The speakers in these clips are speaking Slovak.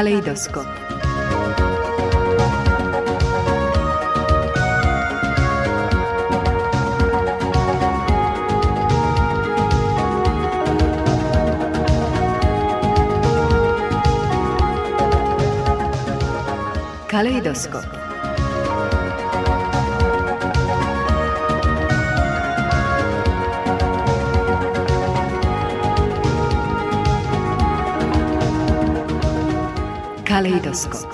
Kaleidoskop. Kaleidoskop. Kaleidoskop.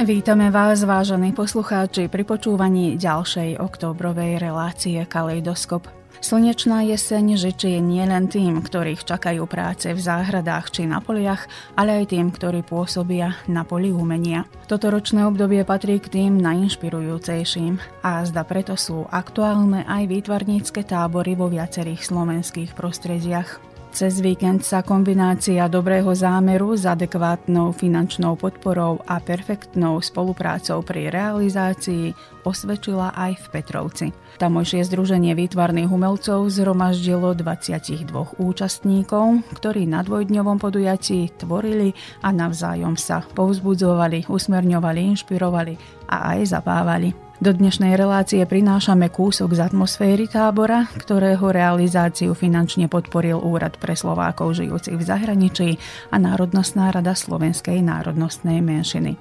Vítame vás, vážení poslucháči, pri počúvaní ďalšej októbrovej relácie Kaleidoskop. Slnečná jeseň žičí nielen tým, ktorých čakajú práce v záhradách či na poliach, ale aj tým, ktorí pôsobia na poli umenia. Toto ročné obdobie patrí k tým najinšpirujúcejším a zda preto sú aktuálne aj výtvarnícke tábory vo viacerých slovenských prostrediach. Cez víkend sa kombinácia dobrého zámeru s adekvátnou finančnou podporou a perfektnou spoluprácou pri realizácii osvedčila aj v Petrovci. Tamojšie združenie výtvarných umelcov zhromaždilo 22 účastníkov, ktorí na dvojdňovom podujatí tvorili a navzájom sa povzbudzovali, usmerňovali, inšpirovali a aj zabávali. Do dnešnej relácie prinášame kúsok z atmosféry tábora, ktorého realizáciu finančne podporil Úrad pre Slovákov žijúcich v zahraničí a Národnostná rada Slovenskej národnostnej menšiny.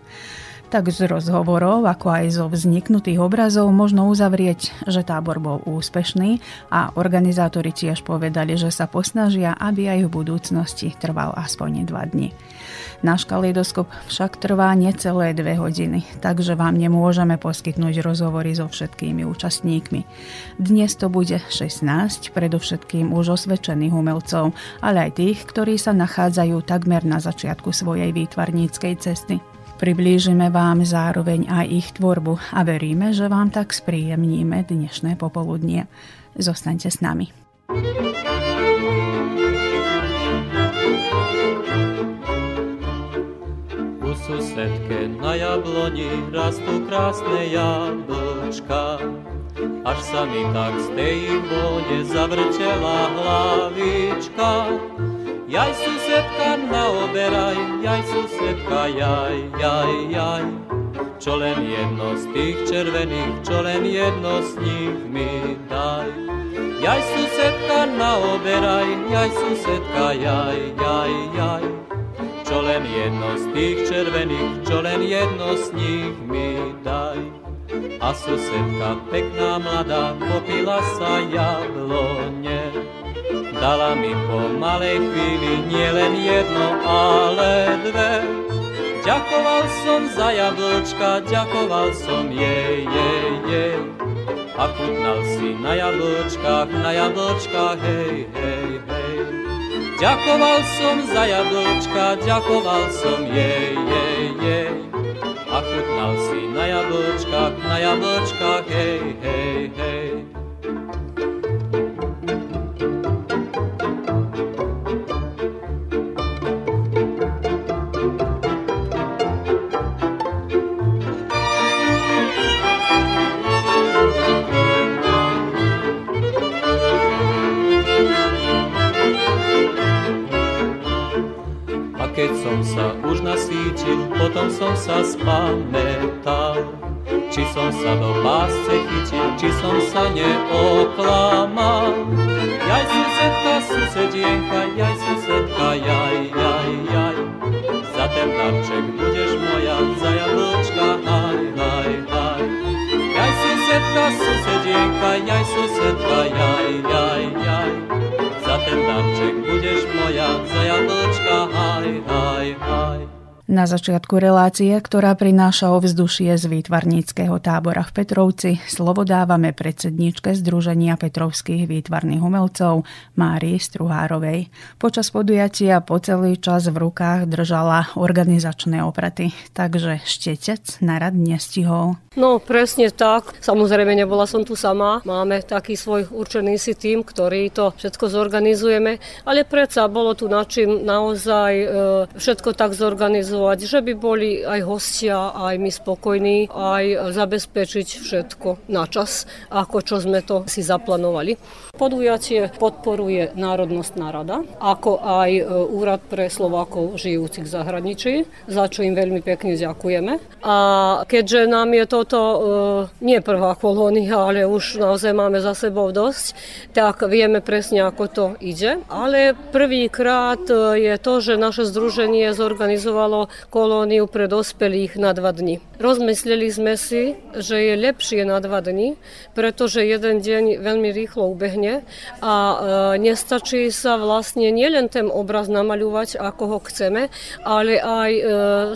Tak z rozhovorov, ako aj zo vzniknutých obrazov možno uzavrieť, že tábor bol úspešný a organizátori tiež povedali, že sa posnažia, aby aj v budúcnosti trval aspoň dva dni. Náš kaleidoskop však trvá necelé dve hodiny, takže vám nemôžeme poskytnúť rozhovory so všetkými účastníkmi. Dnes to bude 16, predovšetkým už osvedčených umelcov, ale aj tých, ktorí sa nachádzajú takmer na začiatku svojej výtvarníckej cesty. Priblížime vám zároveň aj ich tvorbu a veríme, že vám tak spríjemníme dnešné popoludnie. Zostaňte s nami. U susedke na jabloni rastú krásne jablčka, až sa mi tak z tej vône zavrčela hlavička. Jaj susedka naoberaj, jaj susedka, jaj, jaj, jaj. Čo len jedno z tých červených, čo len jedno z nich mi daj. Jaj susedka naoberaj, jaj susedka, jaj, jaj, jaj. Čo len jedno z tých červených, čo len jedno z nich mi daj. A susedka pekná mladá popila sa jablone. Dala mi po malej chvíli nielen jedno, ale dve. Ďakoval som za jablčka, ďakoval som jej, jej, jej. A chutnal si na jablčkách, na jablčkách, hej, hej, hej. Ďakoval som za jablčka, ďakoval som jej, jej, jej. A chutnal si na jablčkách, na jablčkách, hej, hej, hej. Som sa už nasítil, potom som sa spamätal. Či som sa do pásce chytil, či som sa neoklamal. Jaj susedka, susedienka, jaj susedka, jaj, jaj, jaj. Za ten darček budeš moja, za jablčka, haj, haj, haj. Jaj susedka, susedienka, jaj susedka, jaj, jaj, jaj. Ten darček budeš moja, za haj, haj, haj. Na začiatku relácie, ktorá prináša ovzdušie z výtvarníckého tábora v Petrovci, slovo dávame predsedničke Združenia Petrovských výtvarných umelcov Márii Struhárovej. Počas podujatia po celý čas v rukách držala organizačné opraty, takže štetec na rad nestihol. No presne tak. Samozrejme nebola som tu sama. Máme taký svoj určený si tým, ktorý to všetko zorganizujeme, ale predsa bolo tu na čím naozaj e, všetko tak zorganizovať zorganizovať, že by boli aj hostia, aj my spokojní, aj zabezpečiť všetko na čas, ako čo sme to si zaplánovali. Podujatie podporuje Národnostná rada, ako aj e, Úrad pre Slovákov žijúcich v zahraničí, za čo im veľmi pekne ďakujeme. A keďže nám je toto e, nie prvá kolónia, ale už naozaj máme za sebou dosť, tak vieme presne, ako to ide. Ale prvýkrát e, je to, že naše združenie zorganizovalo kolóniu pre dospelých na dva dni. Rozmysleli sme si, že je lepšie na dva dni, pretože jeden deň veľmi rýchlo ubehne a e, nestačí sa vlastne nielen ten obraz namaľovať, ako ho chceme, ale aj e,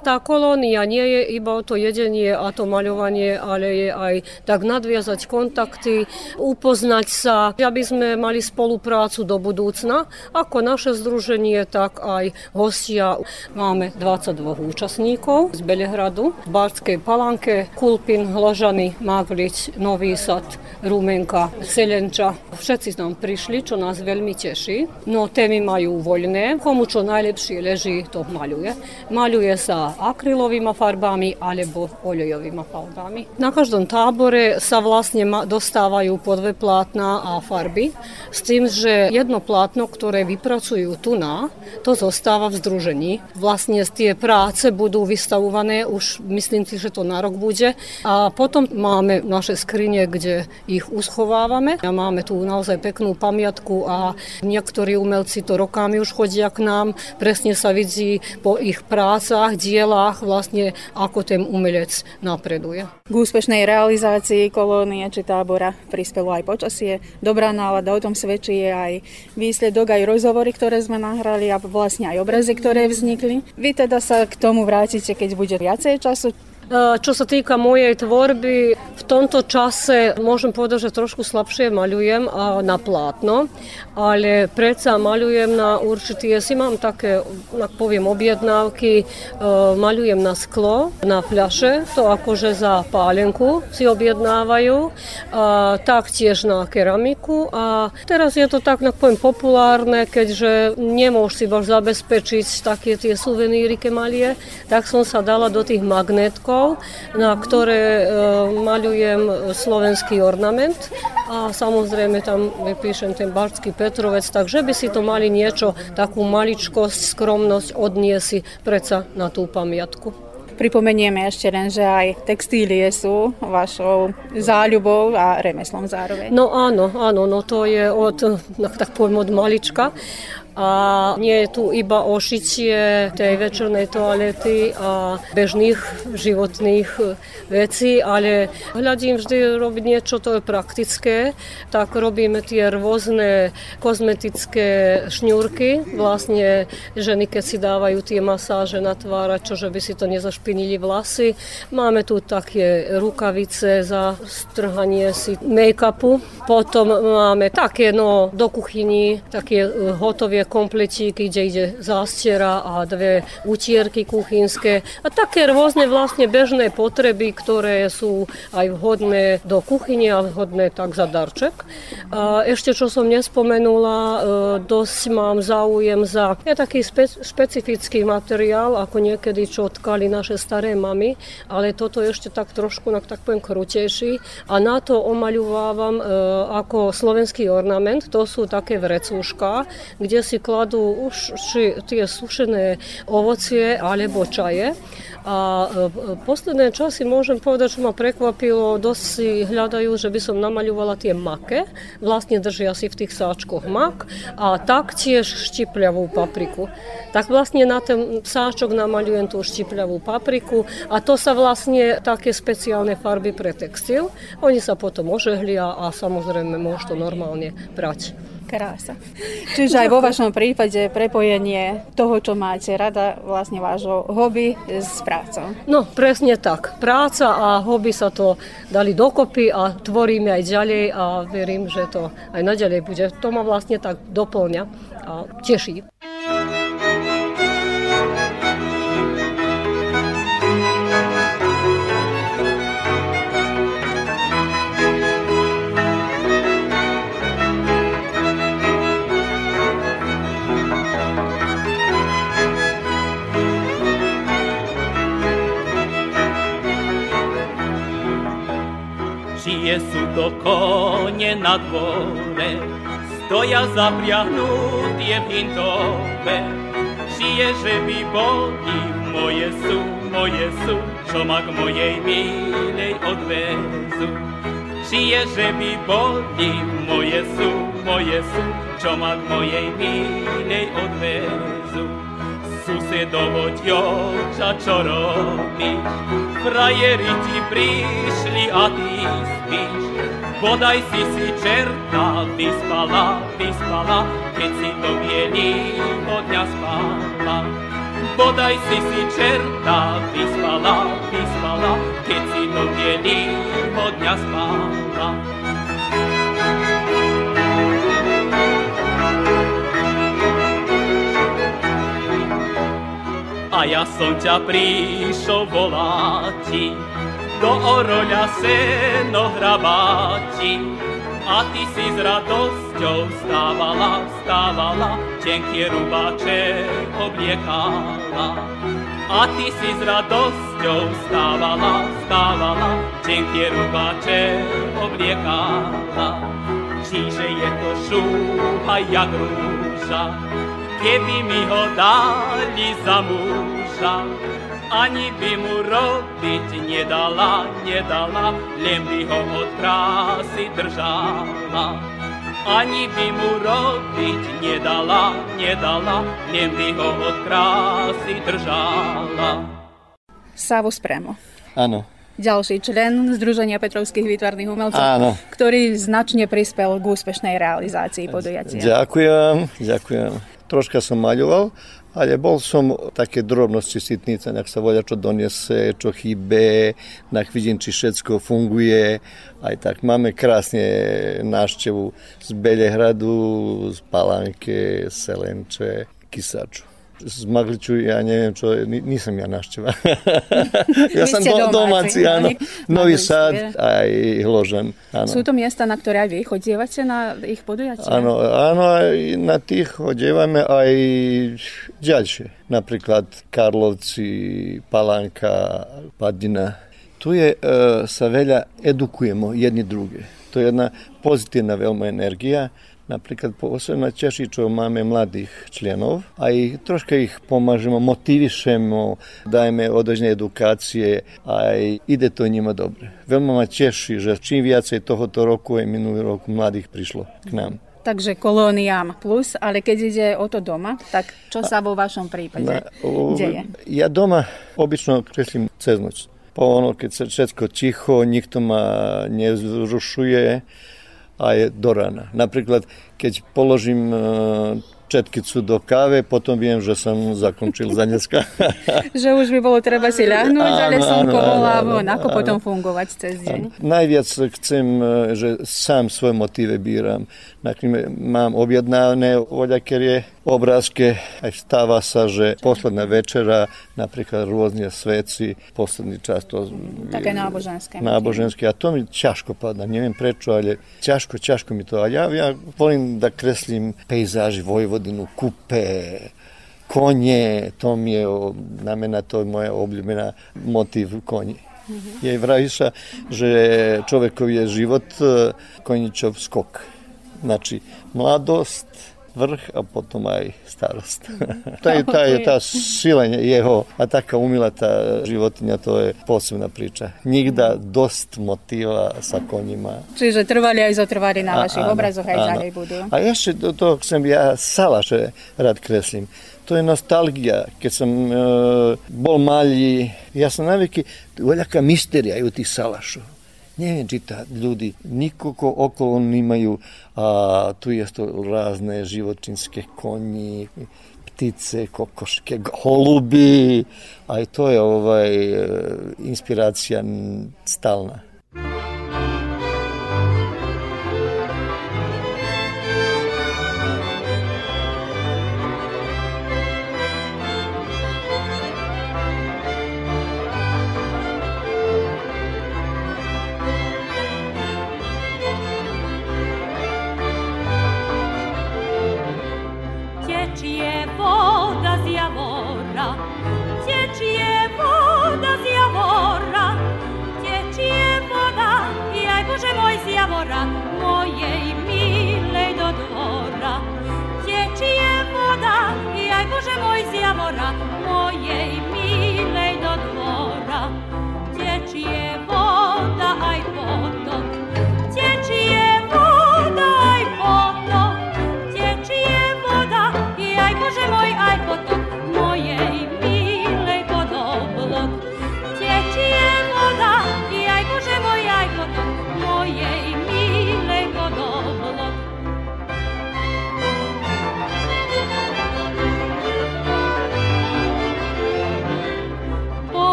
tá kolónia nie je iba to jedenie a to maľovanie, ale je aj tak nadviazať kontakty, upoznať sa, aby sme mali spoluprácu do budúcna, ako naše združenie, tak aj hostia. Máme 22 účastníkov z Belehradu, z Barskej Palanke, Kulpin, Hložany, Maglič, Nový Sad, Rumenka, Selenča. Všetci nám prišli, čo nás veľmi teší. No témy majú voľné, komu čo najlepšie leží, to maľuje. Maľuje sa akrylovými farbami alebo olejovými farbami. Na každom tábore sa vlastne dostávajú po dve plátna a farby, s tým, že jedno plátno, ktoré vypracujú tu na, to zostáva v združení. Vlastne tie práce budú vystavované už myslím si, že to na rok bude. A potom máme naše skrine, kde ich uschovávame. A máme tu naozaj peknú pamiatku a niektorí umelci to rokami už chodia k nám. Presne sa vidí po ich prácach, dielách vlastne, ako ten umelec napreduje. K úspešnej realizácii kolónie či tábora prispelo aj počasie. Dobrá nálada o tom svedčí aj výsledok, aj rozhovory, ktoré sme nahrali a vlastne aj obrazy, ktoré vznikli. Vy teda sa k tomu vrátite, keď bude viacej času. E, čo sa týka mojej tvorby, v tomto čase môžem povedať, že trošku slabšie maľujem na plátno, ale predsa maľujem na určitý, si mám také, ak poviem, objednávky, e, maľujem na sklo, na fľaše, to akože za pálenku si objednávajú, a taktiež na keramiku a teraz je to tak, tak poviem, populárne, keďže nemôžu si bož zabezpečiť také tie suveníry kemalie, tak som sa dala do tých magnetkov rukov, na ktoré e, maľujem slovenský ornament a samozrejme tam vypíšem ten Bartský Petrovec, takže by si to mali niečo, takú maličkosť, skromnosť odniesi predsa na tú pamiatku. Pripomenieme ešte len, že aj textílie sú vašou záľubou a remeslom zároveň. No áno, áno, no to je od, no, tak poviem, od malička a nie je tu iba o šitie tej večernej toalety a bežných životných vecí, ale hľadím vždy robiť niečo, to je praktické, tak robíme tie rôzne kozmetické šňúrky, vlastne ženy, keď si dávajú tie masáže na tvára, čože by si to nezašpinili vlasy. Máme tu také rukavice za strhanie si make-upu, potom máme také no, do kuchyni, také hotovie kompletíky, kde ide zástiera a dve utierky kuchynské a také rôzne vlastne bežné potreby, ktoré sú aj vhodné do kuchyne a vhodné tak za darček. A ešte čo som nespomenula, e, dosť mám záujem za je taký spe, špecifický materiál, ako niekedy čo tkali naše staré mamy, ale toto ešte tak trošku, tak poviem, krutejší a na to omaľuvávam e, ako slovenský ornament, to sú také vrecúška, kde si si kladú už tie sušené ovocie alebo čaje. A e, posledné časy môžem povedať, že ma prekvapilo, dosť si hľadajú, že by som namaľovala tie make, vlastne držia si v tých sáčkoch mak a taktiež štipľavú papriku. Tak vlastne na ten sáčok namaľujem tú štipľavú papriku a to sa vlastne také speciálne farby pre textil. Oni sa potom ožehlia a samozrejme môžu to normálne prať. Krása. Čiže aj vo vašom prípade prepojenie toho, čo máte rada, vlastne vášho hobby s prácou. No, presne tak. Práca a hobby sa to dali dokopy a tvoríme aj ďalej a verím, že to aj naďalej bude. To ma vlastne tak doplňa a teší. Čije su to konje na dvore, stoja zapriahnutije pintove, čije žebi bogi moje su, moje su, čomak mojej milej odvezu. Čije žebi bogi moje su, moje su, čomak mojej milej odvezu. Susedovo tjoča čo robíš, frajeri ti prišli a ty spíš. Bodaj si si čerta vyspala, vyspala, keď si do bielého dňa spala. Bodaj si si čerta vyspala, vyspala, keď si do bielého dňa spala. Ja som ťa prišol voláti, do oroľa seno hrabáti. A ty si s radosťou stávala, stávala, tenkie rubáče obliekala. A ty si s radosťou stávala, stávala, tenkie rubáče obliekala. Čiže je to šúha jak rúža, keby mi ho dali za muža, ani by mu robiť nedala, nedala, len by ho od krásy držala. Ani by mu robiť nedala, nedala, len by ho od krásy držala. Savo Spremo. Áno. Ďalší člen Združenia Petrovských výtvarných umelcov, Áno. ktorý značne prispel k úspešnej realizácii podujatia. Ďakujem, ďakujem. Troška som maľoval, ale bol som také drobnosti sitnice, nech sa voľa čo donese, čo chýbe, nech vidím, či všetko funguje. Aj tak máme krásne návštevu z Belehradu, z Palanke, Selenče, Kisaču. Z Magliču, ja neviem čo, ni- nisam ja návšteva. ja ste do, oni- Nový Magličské. Sad aj Hložen. Áno. Sú to miesta, na ktoré aj vy chodívate na ich podujatia? Áno, áno, aj na tých odievame aj ďalšie. Napríklad Karlovci, Palanka, Padina. Tu je, e, sa veľa edukujemo jedni druge. To je jedna pozitívna veľmi energia. Napríklad posebno teší, čo máme mladých členov a ich, troška ich pomažemo, motivišemo, dajeme određene edukacije a ide to njima dobre. Veľmi ma teší, že čím viacej tohoto roku aj minulý rok mladých prišlo k nám. Takže kolóniám plus, ale keď ide o to doma, tak čo sa vo vašom prípade Na- o- deje? Ja doma obično kreslím cez noć. Po ono, keď sa všetko ticho, nikto ma nezrušuje a je do rana. Napríklad, keď položím e, četkicu do káve, potom viem, že som zakončil za dneska. Že už by bolo treba si ľahnúť, ale Áno, slnko áno, volá áno, von. Ako áno. potom fungovať cez deň? Najviac chcem, e, že sám svoje motive bíram. Mám objednané voľakerie obrázke, aj stáva sa, že posledná večera, napríklad rôzne sveci, posledný čas to... Také náboženské. náboženské. A to mi ťažko padá, neviem prečo, ale ťažko, ťažko mi to. A ja, ja volím da kreslím pejzaži Vojvodinu, kupe, konje, to mi je, o- znamená to je moja obľúbená motiv konji. Je vraví sa, že čovekov je život e, konjičov skok. Znači, mladost, vrch a potom aj starost. to je tá, je tá sila jeho a taká umila tá životinja, to je posebná priča. Nikda dost motiva sa konjima. Čiže trvali aj zotrvali na áno, obrazoch aj ďalej budú. A ešte do toho chcem, ja salaše rád kreslím. To je nostalgija. Keď som e, bol malý, ja som naviký, voľaká mysterija je u tých salašov. ne čita ljudi, nikako okolo nimaju, a tu jeste razne životinske konji, ptice, kokoške, holubi, a i to je ovaj, inspiracija stalna. javora moje i mile do dvora. Tječi je voda i aj Bože moj iz javora moje i mile do dvora. Tječi je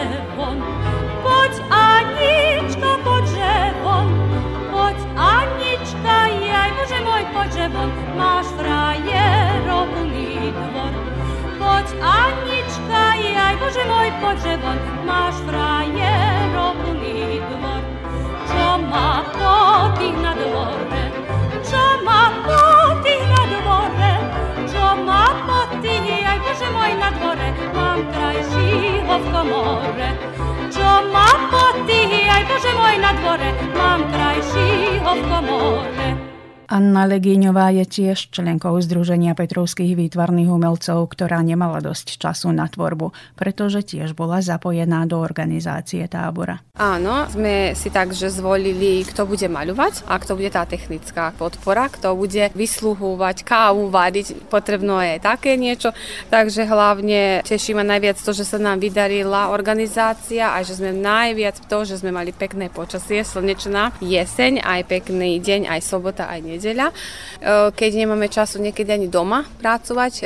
drzewon, chodź Aniczka pod drzewon, chodź Aniczka, jaj Boże mój pod drzewon, masz frajeroku lidwor. Chodź Aniczka, jaj Boże mój pod drzewon, masz frajeroku lidwor. Co ma potych na dworze, plaže moj na dvore, mam kraj Šihovko more. Čoma poti, aj Bože moj na dvore, mam kraj Šihovko more. Anna Legíňová je tiež členkou Združenia Petrovských výtvarných umelcov, ktorá nemala dosť času na tvorbu, pretože tiež bola zapojená do organizácie tábora. Áno, sme si takže zvolili, kto bude maľovať a kto bude tá technická podpora, kto bude vysluhovať kávu, variť, potrebno je také niečo. Takže hlavne teší ma najviac to, že sa nám vydarila organizácia a že sme najviac to, že sme mali pekné počasie, slnečná jeseň, aj pekný deň, aj sobota, aj nedeľa. E, Keď nemáme času niekedy ani doma pracovať, e,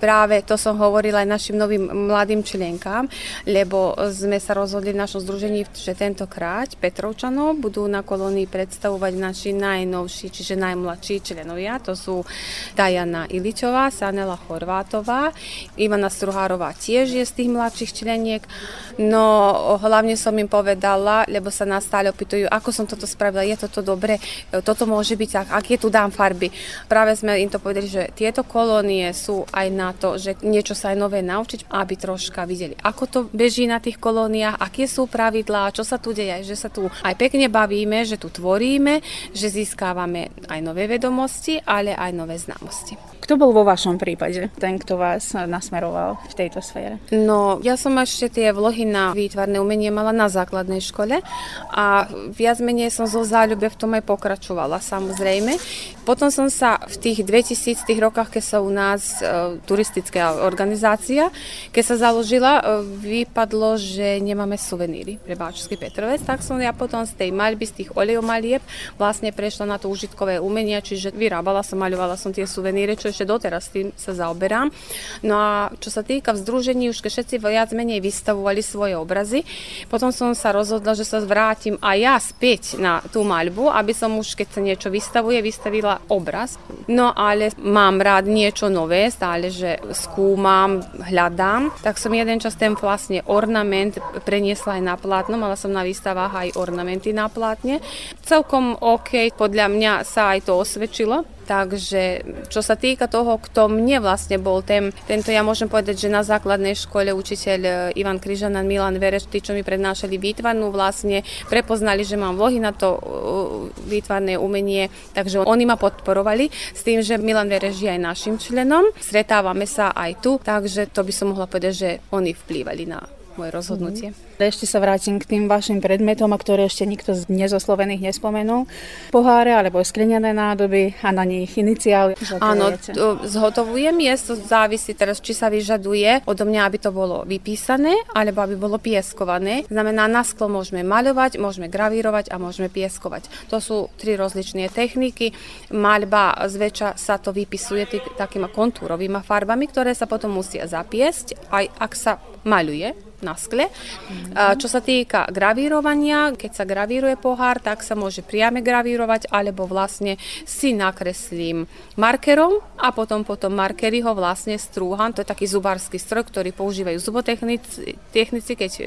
práve to som hovorila aj našim novým mladým členkám, lebo sme sa rozhodli v našom združení, že tentokrát Petrovčanov budú na kolónii predstavovať naši najnovší, čiže najmladší členovia. To sú Dajana Iličová, Sanela Chorvátová, Ivana Struhárová tiež je z tých mladších členiek. No hlavne som im povedala, lebo sa nás stále opýtujú, ako som toto spravila, je toto dobre, toto môže byť tak, aké tu dám farby. Práve sme im to povedali, že tieto kolónie sú aj na to, že niečo sa aj nové naučiť, aby troška videli, ako to beží na tých kolóniách, aké sú pravidlá, čo sa tu deje, že sa tu aj pekne bavíme, že tu tvoríme, že získávame aj nové vedomosti, ale aj nové známosti. Kto bol vo vašom prípade ten, kto vás nasmeroval v tejto sfére? No, ja som ešte tie vlohy na výtvarné umenie mala na základnej škole a viac menej som zo záľube v tom aj pokračovala, samozrejme. Potom som sa v tých 2000 tých rokoch, keď sa u nás e, turistická organizácia, keď sa založila, e, vypadlo, že nemáme suveníry pre Báčsky Petrovec, tak som ja potom z tej maľby, z tých olejomalieb vlastne prešla na to užitkové umenia, čiže vyrábala som, maľovala som tie suveníry, čo ešte doteraz tým sa zaoberám. No a čo sa týka v už keď všetci viac menej vystavovali svoje obrazy, potom som sa rozhodla, že sa vrátim aj ja späť na tú maľbu, aby som už, keď sa niečo vystavuje, vystavila obraz. No ale mám rád niečo nové, stále, že skúmam, hľadám. Tak som jeden čas ten vlastne ornament preniesla aj na plátno, mala som na výstavách aj ornamenty na plátne. Celkom OK, podľa mňa sa aj to osvedčilo. Takže čo sa týka toho, kto mne vlastne bol ten, tento ja môžem povedať, že na základnej škole učiteľ e, Ivan Kryžanan, Milan Vereš, tí, čo mi prednášali výtvarnú, vlastne prepoznali, že mám vlohy na to e, výtvarné umenie, takže oni ma podporovali s tým, že Milan Vereš je aj našim členom. Stretávame sa aj tu, takže to by som mohla povedať, že oni vplývali na moje rozhodnutie. Mm-hmm. Ešte sa vrátim k tým vašim predmetom, a ktoré ešte nikto z nezoslovených nespomenul. Poháre alebo sklenené nádoby a na nich iniciály. Áno, to zhotovujem, je, to závisí teraz, či sa vyžaduje odo mňa, aby to bolo vypísané, alebo aby bolo pieskované. Znamená, na sklo môžeme maľovať, môžeme gravírovať a môžeme pieskovať. To sú tri rozličné techniky. Maľba zväčša sa to vypisuje tý, takýma kontúrovými farbami, ktoré sa potom musia zapiesť, aj ak sa maľuje na skle. Čo sa týka gravírovania, keď sa gravíruje pohár, tak sa môže priame gravírovať, alebo vlastne si nakreslím markerom a potom potom markery ho vlastne strúham. To je taký zubársky stroj, ktorý používajú zubotechnici, technici, keď e,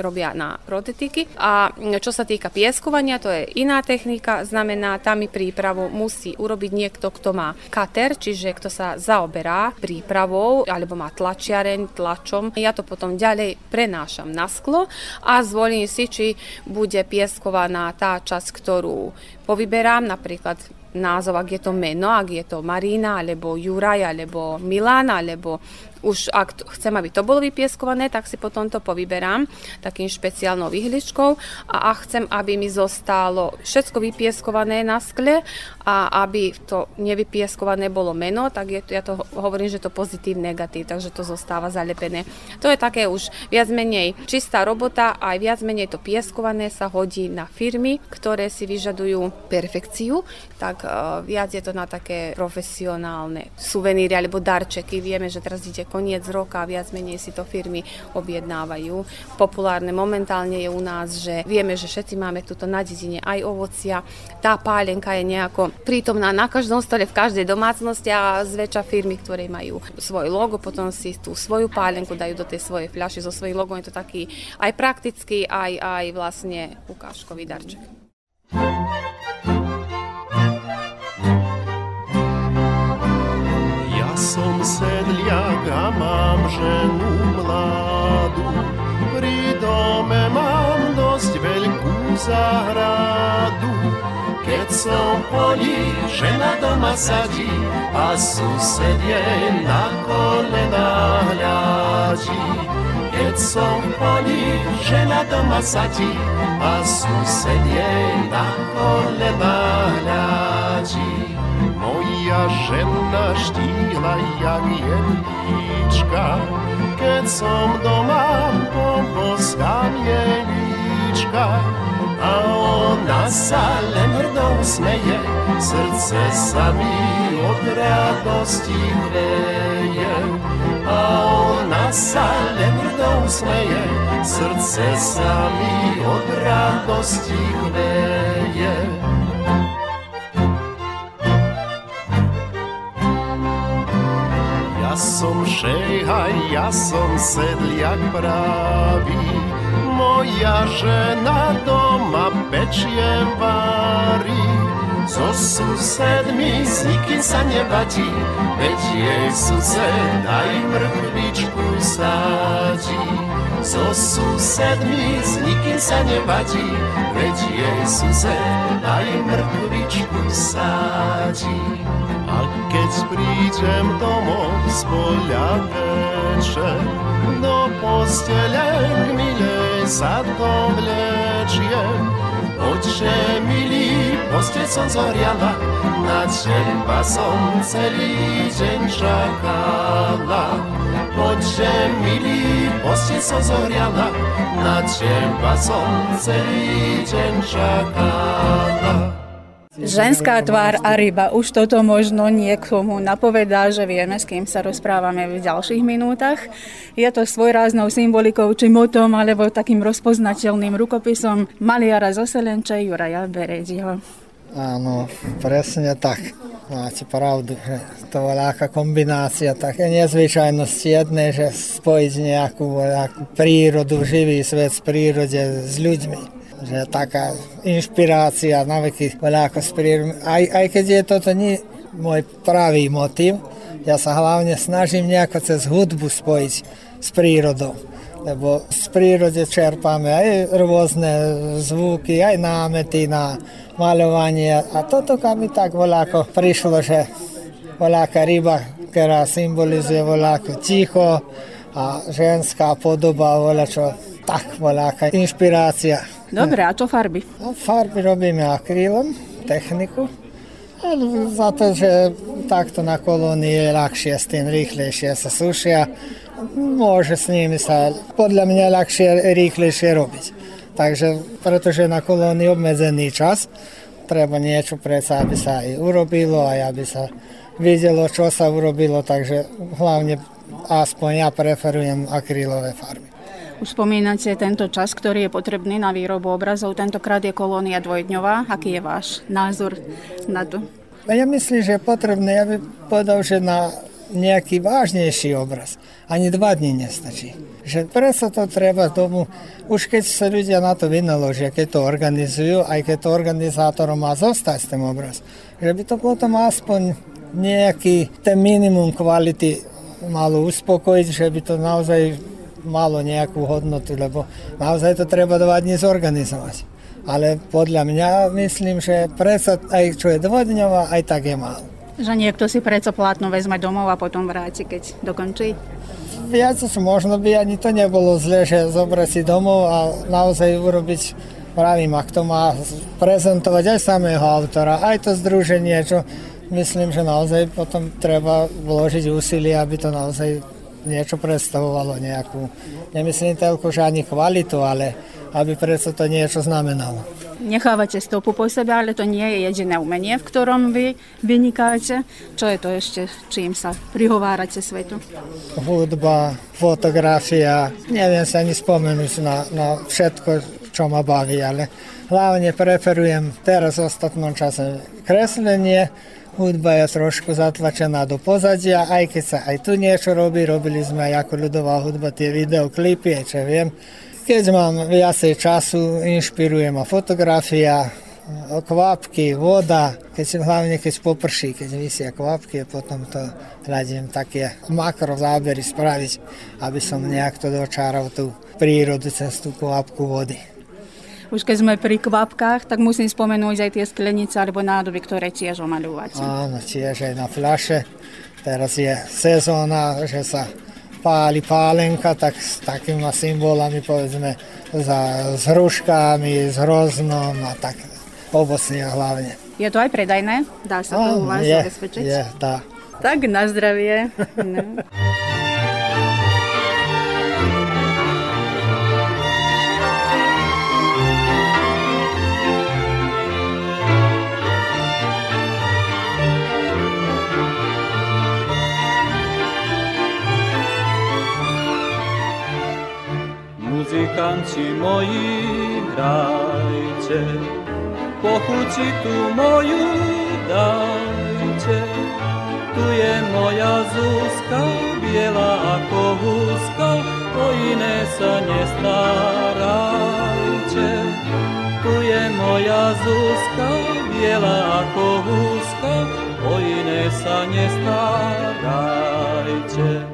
robia na protetiky. A čo sa týka pieskovania, to je iná technika, znamená, tam mi prípravu musí urobiť niekto, kto má kater, čiže kto sa zaoberá prípravou, alebo má tlačiareň, tlačom. Ja to potom ďalej prenášam na sklo a zvolím si, či bude pieskovaná tá časť, ktorú povyberám, napríklad názov, ak je to meno, ak je to Marina, alebo Juraj, alebo Milan, alebo už ak chcem, aby to bolo vypieskované, tak si potom to povyberám takým špeciálnou vyhličkou a ak chcem, aby mi zostalo všetko vypieskované na skle a aby to nevypieskované bolo meno, tak je, ja to hovorím, že to pozitív, negatív, takže to zostáva zalepené. To je také už viac menej čistá robota, aj viac menej to pieskované sa hodí na firmy, ktoré si vyžadujú perfekciu, tak uh, viac je to na také profesionálne suveníry alebo darčeky. Vieme, že teraz ide koniec roka viac menej si to firmy objednávajú. Populárne momentálne je u nás, že vieme, že všetci máme tuto na dedine aj ovocia. Tá pálenka je nejako prítomná na každom stole, v každej domácnosti a zväčša firmy, ktoré majú svoj logo, potom si tú svoju pálenku dajú do tej svojej fľaše so svojím logom. Je to taký aj praktický, aj, aj vlastne ukážkový darček. Som sedliak a mám ženu mladú. Pri dome mám dosť veľkú záhradu. Keď som po ní, žena doma sadí a sused jej na kolena hľadí. Keď som po ní, žena doma sadí a sused jej na kolena hľadí. Moja žena štíhla jak jedlička, keď som doma poboskám jej líčka. A ona sa len hrdou smeje, srdce sa mi od radosti hreje. A ona sa len hrdou smeje, srdce sa mi od radosti hreje. Ja som šejha, ja som sedliak pravý. Moja žena doma pečie varí. So susedmi s nikým sa nevadí, veď jej sused aj mrkvičku sadí. So susedmi s nikým sa nevadí, veď jej sused aj mrkvičku sadí. A keď prídem domov z poľa do postele k milej sa to vlečiem. Oče milý, posteľ som zoriala, na teba som celý deň čakala. Oče milý, posteľ som zoriala, na teba som celý deň čakala. Ženská tvár a ryba. Už toto možno niekomu napovedá, že vieme, s kým sa rozprávame v ďalších minútach. Je to svojráznou symbolikou či motom alebo takým rozpoznateľným rukopisom maliara zo Selenče Juraja Bereziho. Áno, presne tak. Máte pravdu, že to bola aká kombinácia také nezvyčajnosti jednej, že spojiť nejakú, nejakú prírodu, živý svet v prírode s ľuďmi že taká inšpirácia na veky ako aj, aj keď je toto nie môj pravý motiv, ja sa hlavne snažím nejako cez hudbu spojiť s prírodou. Lebo z prírode čerpáme aj rôzne zvuky, aj námety na maľovanie. A toto mi tak voľako prišlo, že voľaká ryba, ktorá symbolizuje voľako ticho a ženská podoba, voľačo tak voľaká inšpirácia. Dobre, a čo farby? No, farby robíme akrylom, techniku. Ale za to, že takto na kolónii je ľahšie, s tým rýchlejšie sa sušia. Môže s nimi sa podľa mňa ľahšie, rýchlejšie robiť. Takže, pretože na kolónii obmedzený čas, treba niečo predsa, aby sa aj urobilo, aj aby sa videlo, čo sa urobilo, takže hlavne aspoň ja preferujem akrylové farby. Už spomínate tento čas, ktorý je potrebný na výrobu obrazov. Tentokrát je kolónia dvojdňová. Aký je váš názor na to? Ja myslím, že je potrebné, ja by povedal, že na nejaký vážnejší obraz. Ani dva dní nestačí. Že preto to treba tomu, už keď sa ľudia na to vynaložia, keď to organizujú, aj keď to organizátorom má zostať ten obraz, že by to potom aspoň nejaký ten minimum kvality malo uspokojiť, že by to naozaj malo nejakú hodnotu, lebo naozaj to treba dva dní zorganizovať. Ale podľa mňa myslím, že predsa aj čo je dvodňová, aj tak je málo. Že niekto si predsa platno vezme domov a potom vráti, keď dokončí? Viac možno by ani to nebolo zle, že zobrať si domov a naozaj urobiť Pravím, ak to má prezentovať aj samého autora, aj to združenie, čo myslím, že naozaj potom treba vložiť úsilie, aby to naozaj niečo predstavovalo nejakú, nemyslím toľko, že ani kvalitu, ale aby predsa to niečo znamenalo. Nechávate stopu po sebe, ale to nie je jediné umenie, v ktorom vy vynikáte. Čo je to ešte, čím sa prihovárate svetu? Hudba, fotografia, neviem sa ani spomenúť na, na všetko, čo ma baví, ale hlavne preferujem teraz v ostatnom čase kreslenie, hudba je trošku zatlačená do pozadia, aj keď sa aj tu niečo robí, robili sme aj ako ľudová hudba tie videoklipy, čo viem. Keď mám viacej času, inšpiruje ma fotografia, kvapky, voda, keď hlavne keď poprší, keď vysia kvapky, potom to hľadím také makro zábery spraviť, aby som nejak to dočáral tú prírodu cez tú kvapku vody. Už keď sme pri kvapkách, tak musím spomenúť aj tie sklenice alebo nádoby, ktoré tiež omalúvate. Áno, tiež aj na fľaše. Teraz je sezóna, že sa páli pálenka, tak s takými symbolami, povedzme, za, s hruškami, s hroznom a tak ovocne hlavne. Je to aj predajné? Dá sa to u vás zabezpečiť? Je, dá. Tak na zdravie. no. Muzykanci moi, hrajte, pochuci tu moju dajte. Tu je moja Zuzka, biela ako húska, o iné sa nestarajte. Tu je moja Zuzka, biela ako húska, o iné sa nestarajte.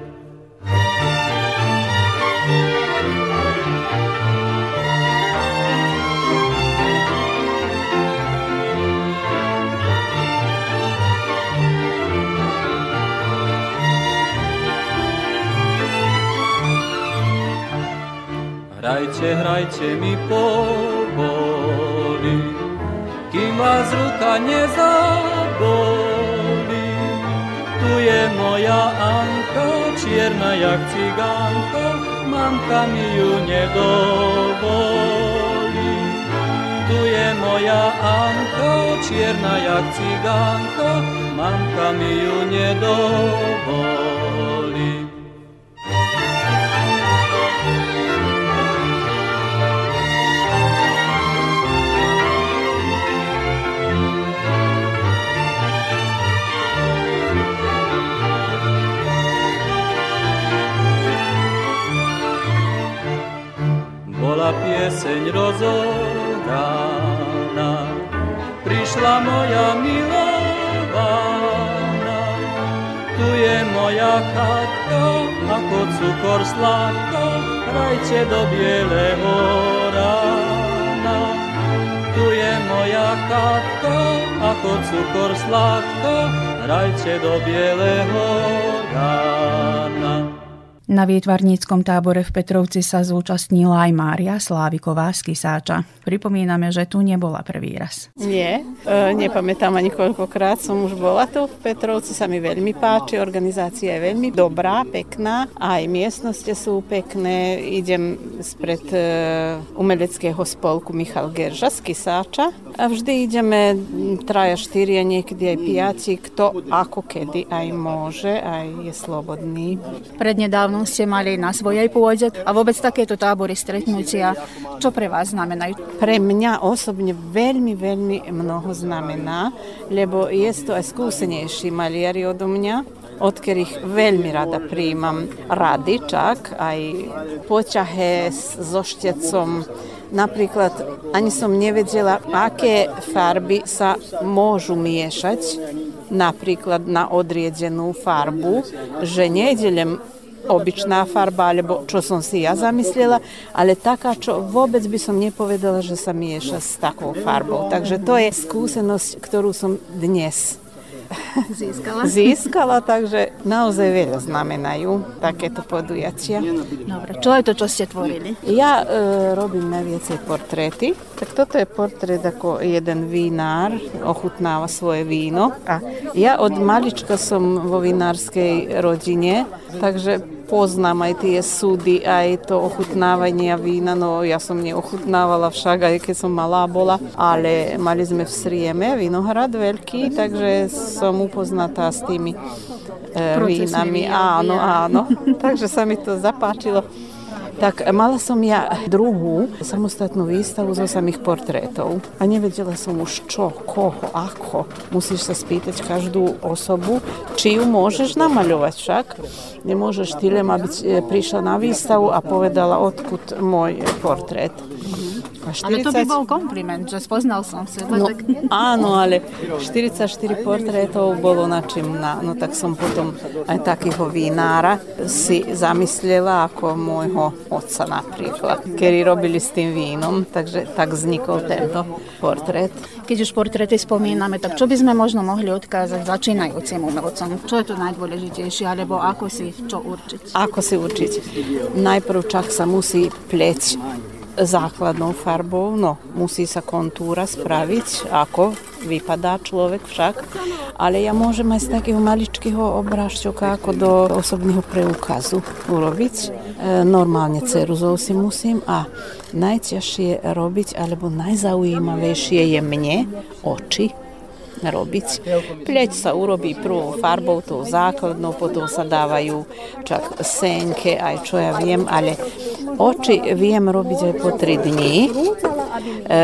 Hrajte, hrajte mi povoli, kým vás ruka nezaboli. Tu je moja Anka, čierna jak cigánka, mamka mi ju nedovolí. Tu je moja Anka, čierna jak cigánka, mamka mi ju nedovolí. Bola pieseň rozohraná. Prišla moja milovaná, tu je moja chatka, ako cukor sladká, hrajte do bieleho rána. Tu je moja chatka, ako cukor sladká, hrajte do bieleho rána. Na výtvarníckom tábore v Petrovci sa zúčastnila aj Mária Sláviková z Kisáča. Pripomíname, že tu nebola prvý raz. Nie, e, nepamätám ani koľkokrát som už bola tu v Petrovci, sa mi veľmi páči, organizácia je veľmi dobrá, pekná, aj miestnosti sú pekné. Idem spred e, umeleckého spolku Michal Gerža z Kisáča a vždy ideme traja, štyria, niekedy aj piati, kto ako kedy aj môže, aj je slobodný. Prednedávno ste mali na svojej pôde a vôbec takéto tábory stretnutia, čo pre vás znamenajú? Pre mňa osobne veľmi, veľmi mnoho znamená, lebo je to aj skúsenejší maliari odo mňa, od ktorých veľmi rada príjmam rady, čak aj poťahe so štecom. Napríklad ani som nevedela, aké farby sa môžu miešať napríklad na odriedenú farbu, že nejdem obyčná farba, alebo čo som si ja zamyslela, ale taká, čo vôbec by som nepovedala, že sa mieša s takou farbou. Takže to je skúsenosť, ktorú som dnes získala. získala, takže naozaj veľa znamenajú takéto podujatia. Dobre, čo je to, čo ste tvorili? Ja e, robím najviacej portréty. Tak toto je portrét ako jeden vinár, ochutnáva svoje víno. A ja od malička som vo vinárskej rodine, takže poznám aj tie súdy, aj to ochutnávanie vína. No ja som neochutnávala však, aj keď som malá bola, ale mali sme v Srieme vinohrad veľký, takže som upoznatá s tými e, vínami. Áno, áno. takže sa mi to zapáčilo. Tak mala som ja druhú samostatnú výstavu zo samých portrétov a nevedela som už čo, koho, ako. Musíš sa spýtať každú osobu, či ju môžeš namaľovať však. Nemôžeš ty aby e, prišla na výstavu a povedala, odkud môj portrét. A 40... Ale to by bol kompliment, že spoznal som si. No, áno, ale 44 portrétov bolo na čím na, no tak som potom aj takého vinára si zamyslela ako môjho otca napríklad, ktorí robili s tým vínom, takže tak vznikol tento portrét. Keď už portréty spomíname, tak čo by sme možno mohli odkázať začínajúcim umelcom? Čo je to najdôležitejšie, alebo ako si čo určiť? Ako si určiť? Najprv čak sa musí pleť základnou farbou, no musí sa kontúra spraviť, ako vypadá človek však, ale ja môžem aj z takého maličkého obrážťoka ako do osobného preukazu urobiť. E, normálne ceruzou si musím a najťažšie robiť, alebo najzaujímavejšie je mne oči, robiť. Pleť sa urobí prvou farbou, tou základnou, potom sa dávajú čak senke, aj čo ja viem, ale oči viem robiť aj po 3 dní. E,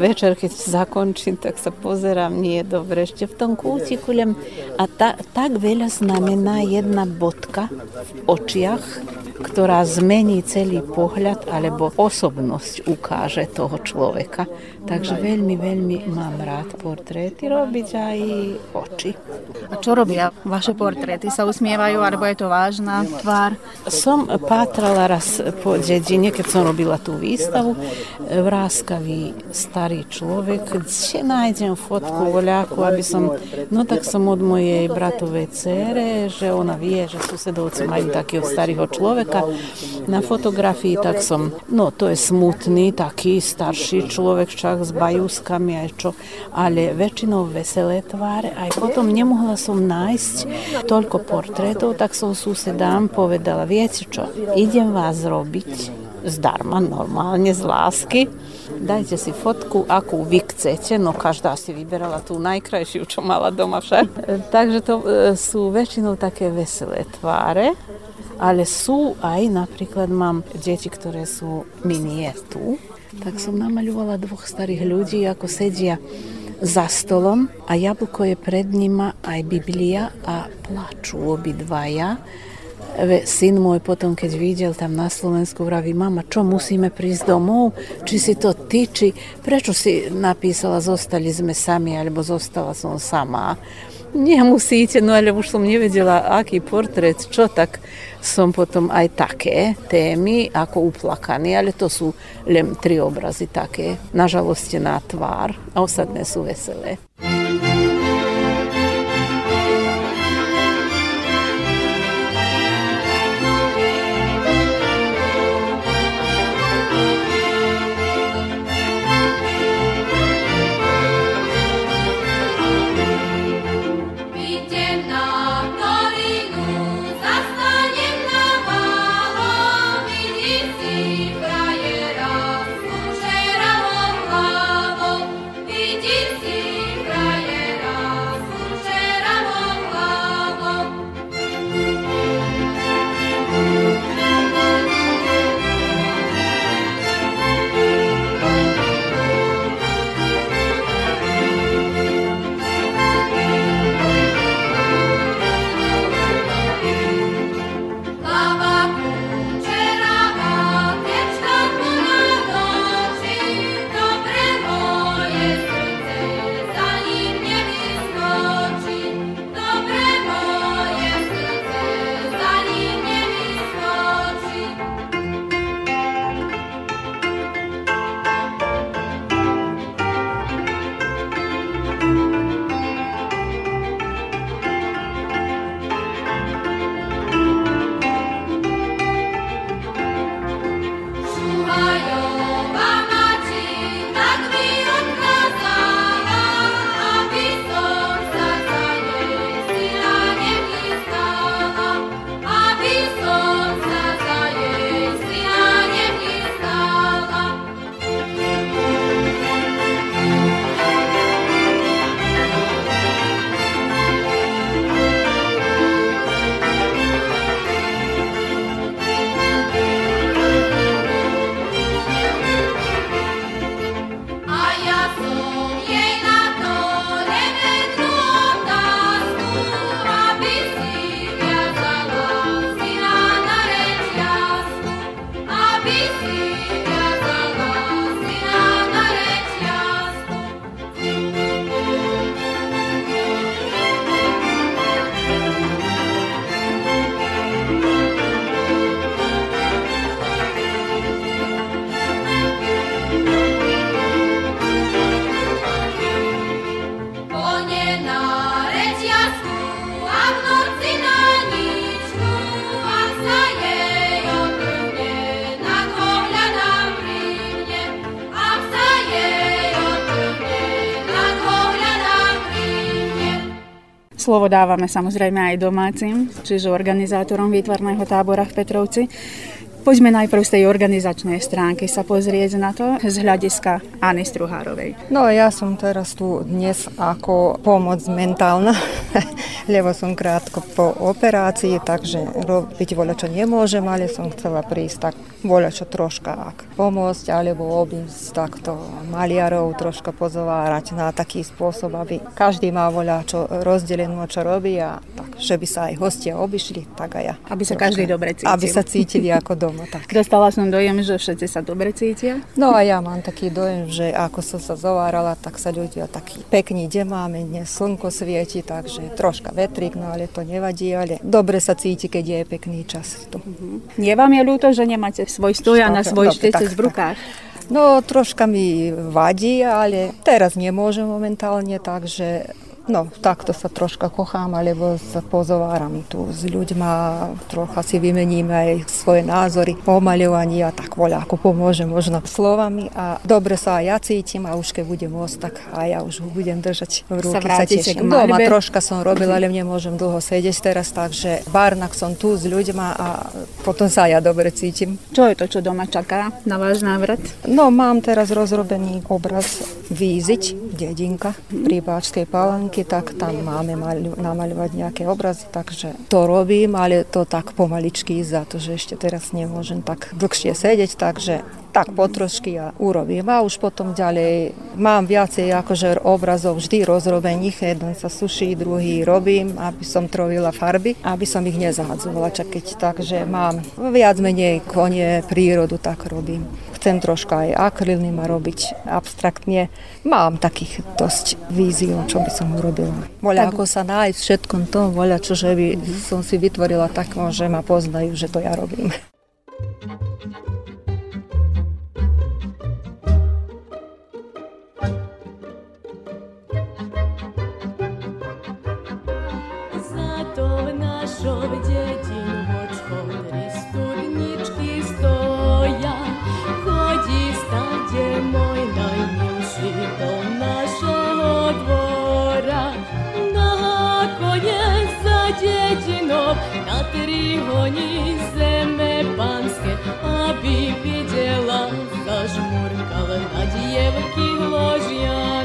večer, keď zakončím, tak sa pozerám, nie je dobre, ešte v tom kútiku a ta, tak veľa znamená jedna bodka v očiach, ktorá zmení celý pohľad alebo osobnosť ukáže toho človeka. Takže veľmi, veľmi mám rád portréty robiť aj oči. A čo robia vaše portréty? Sa usmievajú alebo je to vážna tvár? Som pátrala raz po dedine, keď som robila tú výstavu. Vráskavý starý človek, kde nájdem fotku voľáku, aby som... No tak som od mojej bratovej cére, že ona vie, že susedovci majú takého starého človeka človeka na fotografii, tak som, no to je smutný, taký starší človek, však s bajúskami aj čo, ale väčšinou veselé tváre. Aj potom nemohla som nájsť toľko portrétov, tak som susedám povedala, viete čo, idem vás robiť zdarma, normálne, z lásky. Dajte si fotku, akú vy chcete, no každá si vyberala tú najkrajšiu, čo mala doma však. Takže to e, sú väčšinou také veselé tváre ale sú aj, napríklad mám deti, ktoré sú minie tu, tak som namaľovala dvoch starých ľudí, ako sedia za stolom a jablko je pred nima aj Biblia a plačú obidvaja. Syn môj potom, keď videl tam na Slovensku, vraví, mama, čo musíme prísť domov? Či si to ty, či prečo si napísala, zostali sme sami, alebo zostala som sama? Nemusíte, no ale už som nevedela, aký portrét, čo tak som potom aj také témy ako uplakaný, ale to sú len tri obrazy také, na na tvár a ostatné sú veselé. Slovo dávame samozrejme aj domácim, čiže organizátorom výtvarného tábora v Petrovci. Poďme najprv z tej organizačnej stránky sa pozrieť na to z hľadiskaAny Struhárovej. No ja som teraz tu dnes ako pomoc mentálna, lebo som krátko po operácii, takže robiť voľa čo nemôžem, ale som chcela prísť tak voľa čo troška ak pomôcť, alebo obísť takto maliarov, troška pozovárať na taký spôsob, aby každý má voľa čo rozdelenú, čo robí a tak, že by sa aj hostia obišli, tak aj ja. Aby sa troška, každý dobre cítil. Aby sa cítili ako doma. Tak. Dostala som dojem, že všetci sa dobre cítia. No a ja mám taký dojem, že ako som sa zovárala, tak sa ľudia taký pekný deň máme, dnes slnko svieti, takže troška vetrík, no ale to nevadí, ale dobre sa cíti, keď je pekný čas tu. Uh-huh. Nie vám je ľúto, že nemáte svoj stoja na svoj štecec v rukách? No, troška mi vadí, ale teraz nemôžem momentálne, takže No, takto sa troška kochám, alebo sa pozováram tu s ľuďmi, trocha si vymeníme aj svoje názory o maľovaní a tak voľa, ako pomôže možno slovami a dobre sa aj ja cítim a už keď budem môcť, tak aj ja už budem držať v ruky, sa, sa teším. Doma troška som robila, ale nemôžem dlho sedieť teraz, takže barnak som tu s ľuďmi a potom sa ja dobre cítim. Čo je to, čo doma čaká na váš návrat? No, mám teraz rozrobený obraz Víziť, dedinka pri Báčskej palanke roky, tak tam máme maľu, namaľovať nejaké obrazy, takže to robím, ale to tak pomaličky, za to, že ešte teraz nemôžem tak dlhšie sedieť, takže tak potrošky a urobím. A už potom ďalej mám viacej akože obrazov vždy rozrobených. Jeden sa suší, druhý robím, aby som trovila farby, aby som ich nezahadzovala. Čakať, takže mám viac menej konie, prírodu, tak robím chcem troška aj akrylným robiť abstraktne. Mám takých dosť víziu, čo by som urobila. Voľa ako sa nájsť všetkom tom, voľa čo, že by som si vytvorila tak, že ma poznajú, že to ja robím. гоні земе панське, аби видела, зажмуркала на дівки лож'янське,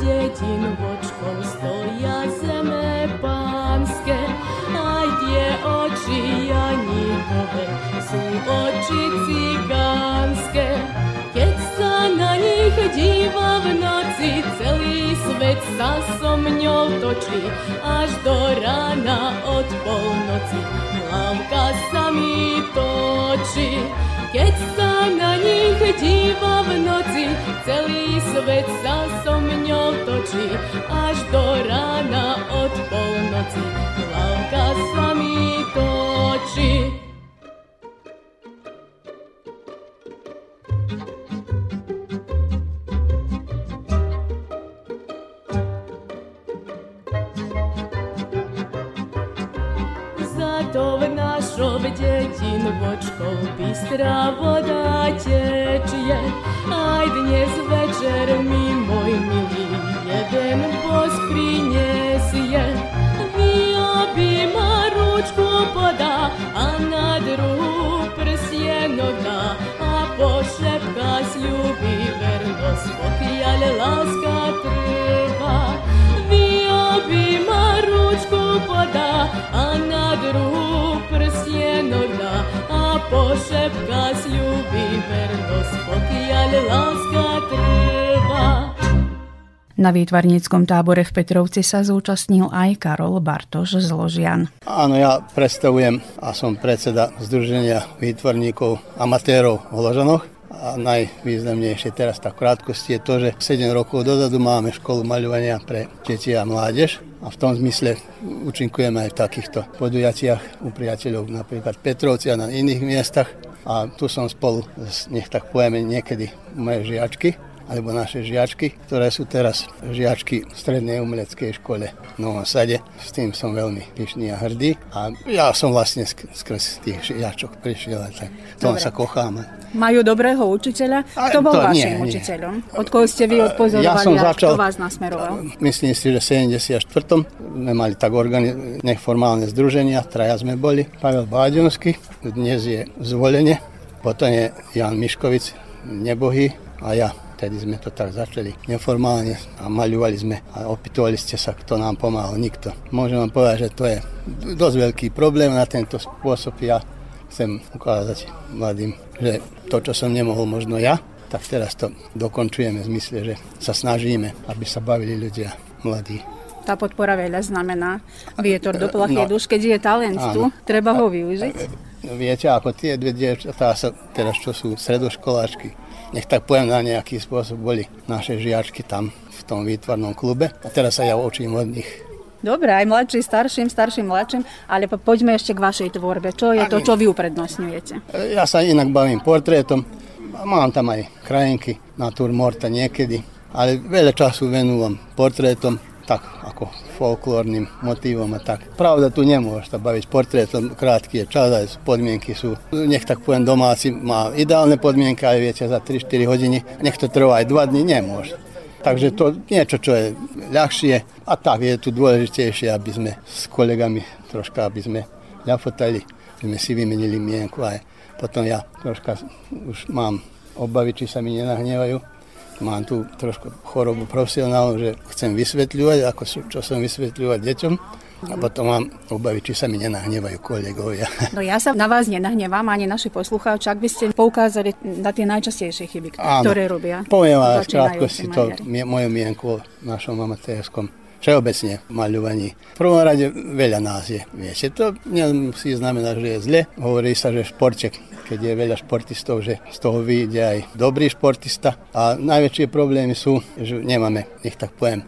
detin vočkom stoja zeme panske, ajde oči ja njihove su oči ciganske. Keď sa na nich díva v noci, celý svet sa so mňou točí, až do rana od polnoci hlavka sa mi točí. Keď sa na nich diva v noci, celý svet sa so oči, až do rána od polnoci hlavka sa mi točí. Za to v našov detin vočkou bystrá Na výtvarníckom tábore v Petrovci sa zúčastnil aj Karol Bartoš z Ložian. Áno, ja predstavujem a som predseda Združenia výtvarníkov amatérov v Ložanoch. A najvýznamnejšie teraz tak krátkosti je to, že 7 rokov dozadu máme školu maľovania pre deti a mládež A v tom zmysle účinkujeme aj v takýchto podujatiach u priateľov, napríklad Petrovci a na iných miestach. A tu som spolu, s, nech tak povieme, niekedy moje žiačky, alebo naše žiačky, ktoré sú teraz žiačky v Strednej umeleckej škole v Novom Sade. S tým som veľmi pyšný a hrdý. A ja som vlastne sk- skrz tých žiačok prišiel a tak tom Dobre. sa kochám. Majú dobrého učiteľa. Kto bol to nie, vašim nie. učiteľom? Od koho ste vy odpozorovali Ja som a začal- kto vás nasmeroval? Myslím si, že v 74. sme mali tak organi- neformálne združenia, traja sme boli. Pavel Báďonský, dnes je zvolenie, potom je Jan Miškovic, nebohý a ja. Tedy sme to tak začali neformálne a maľovali sme a opýtovali ste sa, kto nám pomáhal. Nikto. Môžem vám povedať, že to je dosť veľký problém na tento spôsob. Ja chcem ukázať mladým, že to, čo som nemohol možno ja, tak teraz to dokončujeme v zmysle, že sa snažíme, aby sa bavili ľudia mladí. Tá podpora veľa znamená vietor do plachy No. duš, keď je talent tu, Áno. treba ho využiť. Viete, ako tie dve dievčatá teraz, čo sú stredoškoláčky, nech tak poviem na nejaký spôsob, boli naše žiačky tam v tom výtvarnom klube a teraz sa ja učím od nich. Dobre, aj mladší, starším, starším, mladším, ale po- poďme ešte k vašej tvorbe. Čo je to, čo vy uprednostňujete? Ja sa inak bavím portrétom, mám tam aj krajinky, morta niekedy, ale veľa času venúvam portrétom, tak ako folklórnym motívom a tak. Pravda, tu nemôžeš sa baviť portrétom, krátky je čas, aj podmienky sú, nech tak poviem, domáci má ideálne podmienky, ale viete, za 3-4 hodiny, nech to trvá aj 2 dní, nemôže. Takže to niečo, čo je ľahšie a tak je tu dôležitejšie, aby sme s kolegami troška, aby sme ľafotali, sme si vymenili mienku aj potom ja troška už mám obavy, či sa mi nenahnevajú. Mám tu trošku chorobu profesionálnu, že chcem vysvetľovať, ako čo som vysvetľovať deťom. A potom mám obavy, či sa mi nenahnevajú kolegovia. No ja sa na vás nenahnevám, ani naši poslucháči, ak by ste poukázali na tie najčastejšie chyby, Áno. ktoré robia. Poviem vám v začínajúci krátkosti to moju mienku o našom amatérskom všeobecne maľovaní. V prvom rade veľa nás je. Viete, to nemusí znamenať, že je zle. Hovorí sa, že v športe, keď je veľa športistov, že z toho vyjde aj dobrý športista. A najväčšie problémy sú, že nemáme, nech tak poviem,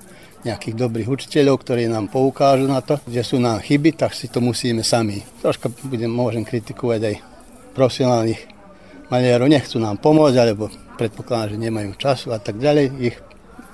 nejakých dobrých učiteľov, ktorí nám poukážu na to, kde sú nám chyby, tak si to musíme sami. Troška budem, môžem kritikovať aj profesionálnych maliarov, nechcú nám pomôcť, alebo predpokladám, že nemajú času a tak ďalej, ich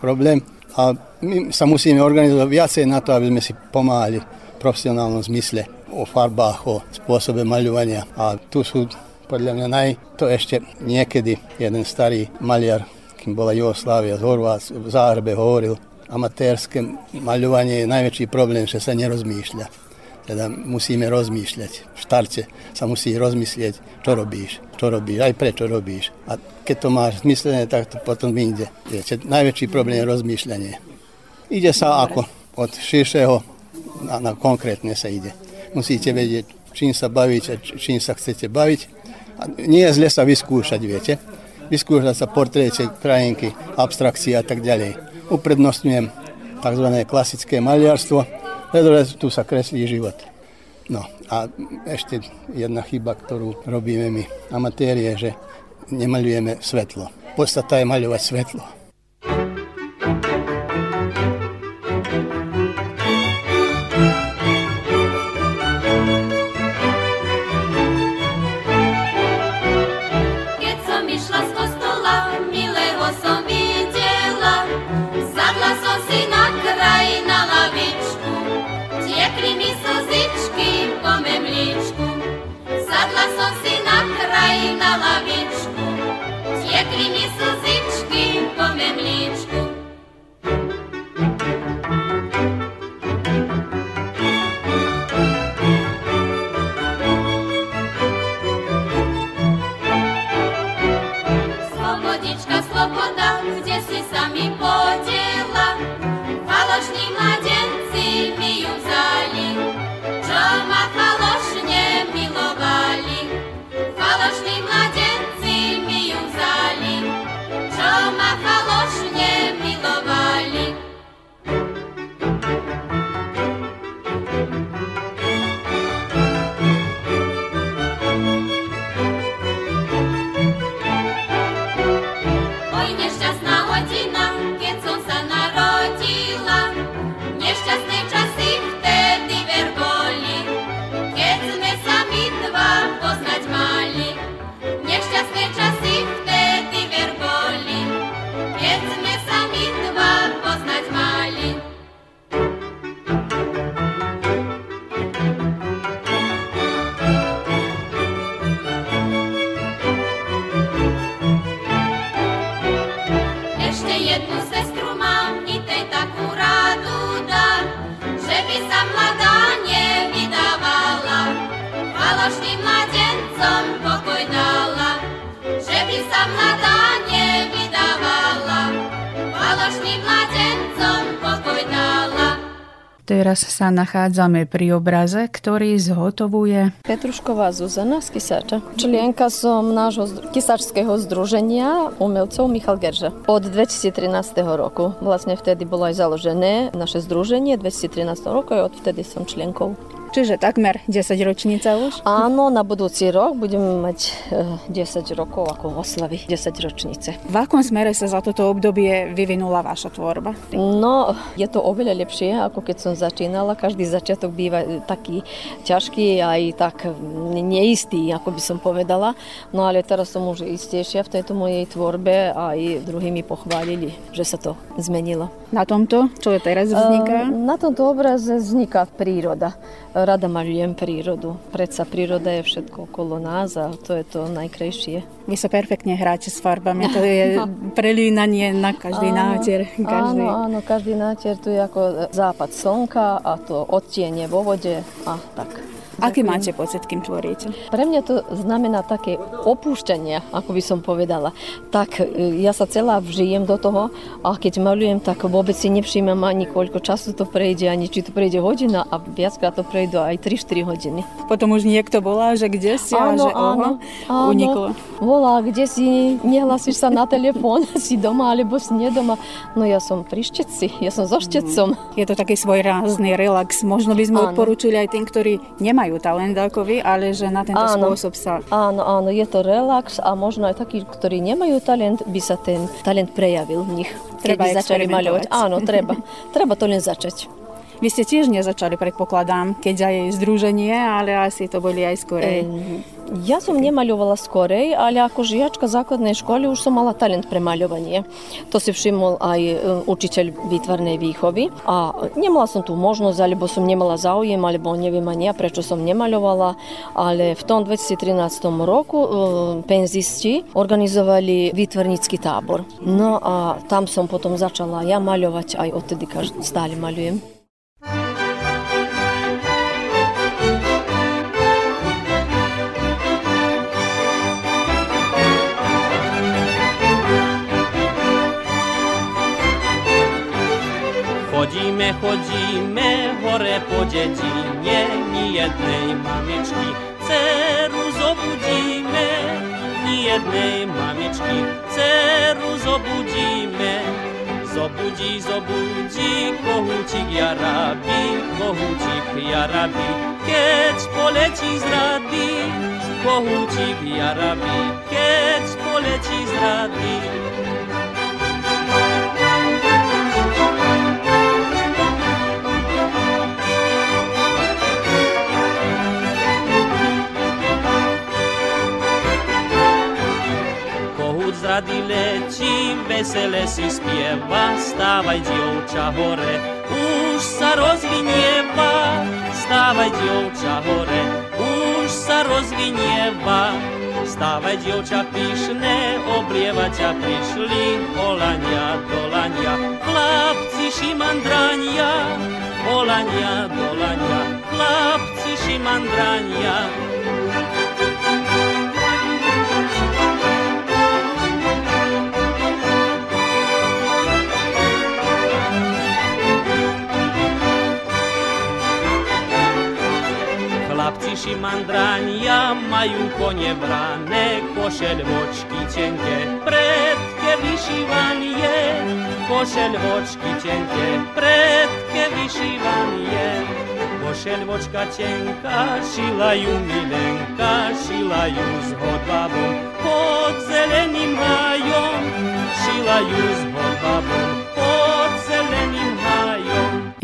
problém. A my sa musíme organizovať viacej na to, aby sme si pomáhali v profesionálnom zmysle o farbách, o spôsobe maľovania. A tu sú podľa mňa naj... To ešte niekedy jeden starý maliar, kým bola Jugoslávia z Horvác, v Záhrebe hovoril, amatérske maľovanie je najväčší problém, že sa nerozmýšľa. Teda musíme rozmýšľať. V štarte sa musí rozmyslieť, čo robíš, čo robíš, aj prečo robíš. A keď to máš zmyslené, tak to potom vyjde. Najväčší problém je rozmýšľanie. Ide sa ako od širšieho na, na konkrétne sa ide. Musíte vedieť, čím sa bavíte, čím sa chcete baviť. A nie je zle sa vyskúšať, viete. Vyskúšať sa portréte, krajinky, abstrakcie a tak ďalej. Uprednostňujem tzv. klasické maliarstvo, pretože tu sa kreslí život. No a ešte jedna chyba, ktorú robíme my amatéri, je, že nemalujeme svetlo. Podstata je maľovať svetlo. Kraj na lavičku, tiekli mi slzičky po memličku. Slobodička, sloboda, kde si Teraz sa nachádzame pri obraze, ktorý zhotovuje Petrušková Zuzana z Kisača. Člienka som nášho kisačského združenia umelcov Michal Gerža. Od 2013 roku. Vlastne vtedy bolo aj založené naše združenie 2013 roku a odvtedy som členkou. Čiže takmer 10 ročnica už? Áno, na budúci rok budeme mať 10 rokov ako oslavy 10 ročnice. V akom smere sa za toto obdobie vyvinula vaša tvorba? No, je to oveľa lepšie, ako keď som začínala. Každý začiatok býva taký ťažký aj tak neistý, ako by som povedala. No ale teraz som už istejšia v tejto mojej tvorbe a aj druhí mi pochválili, že sa to zmenilo. Na tomto, čo teraz vzniká? Na tomto obraze vzniká príroda rada maľujem prírodu. Predsa príroda je všetko okolo nás a to je to najkrajšie. Vy sa perfektne hráte s farbami, to je prelínanie na každý áno, nátier. Každý. Áno, áno, každý nátier tu je ako západ slnka a to odtienie vo vode a tak. Aký máte pocit, kým tvoríte? Pre mňa to znamená také opúšťanie, ako by som povedala. Tak e, ja sa celá vžijem do toho a keď malujem, tak vôbec si nevšímam ani koľko času to prejde, ani či to prejde hodina a viackrát to prejde aj 3-4 hodiny. Potom už niekto volá, že kde si áno, a že áno, oho, uniklo. Volá, kde si, nehlasíš sa na telefón, si doma alebo si nie doma. No ja som pri štetci, ja som so štetcom. Je to taký svoj rázny relax. Možno by sme áno. odporúčili aj tým, ktorí nemajú nemajú talent ako vy, ale že na tento áno, spôsob sa... Áno, áno, je to relax a možno aj takí, ktorí nemajú talent, by sa ten talent prejavil v nich. Treba keby začali maľovať. Áno, treba. treba to len začať. Vy ste tiež nezačali, predpokladám, keď aj združenie, ale asi to boli aj skorej. Ja som nemaľovala skorej, ale ako žiačka základnej školy už som mala talent pre maľovanie. To si všimol aj e, učiteľ výtvarnej výchovy. A nemala som tu možnosť, alebo som nemala záujem, alebo neviem ani ja, prečo som nemaľovala. Ale v tom 2013 roku e, penzisti organizovali výtvarnícky tábor. No a tam som potom začala ja maľovať, aj odtedy stále maľujem. Chodíme, chodíme hore po dedine, ni jednej mamičky dceru zobudíme, ni jednej mamičky dceru zobudíme. Zobudí, zobudí, kohútik jarabí, kohútik jarabí, keď poletí z rady. Kohútik jarabí, keď poletí z rady. Rady leci, vesele si spieva, stávaj dievča hore, už sa rozvinieva, stávaj dievča hore, už sa rozvinieva. Stávaj dievča pyšné, oblieva ťa prišli, olania, dolania, chlapci šimandrania, olania, dolania, chlapci šimandrania. Chlapci mandrania majú kone brané, košeľvočky tenké, predke vyšívanie. Košeľvočky tenké, predke vyšívanie. Košeľvočka tenká, šilajú milenka, šilajú s hodbabom, pod zeleným hájom, šilajú s hodbabom, pod hájom.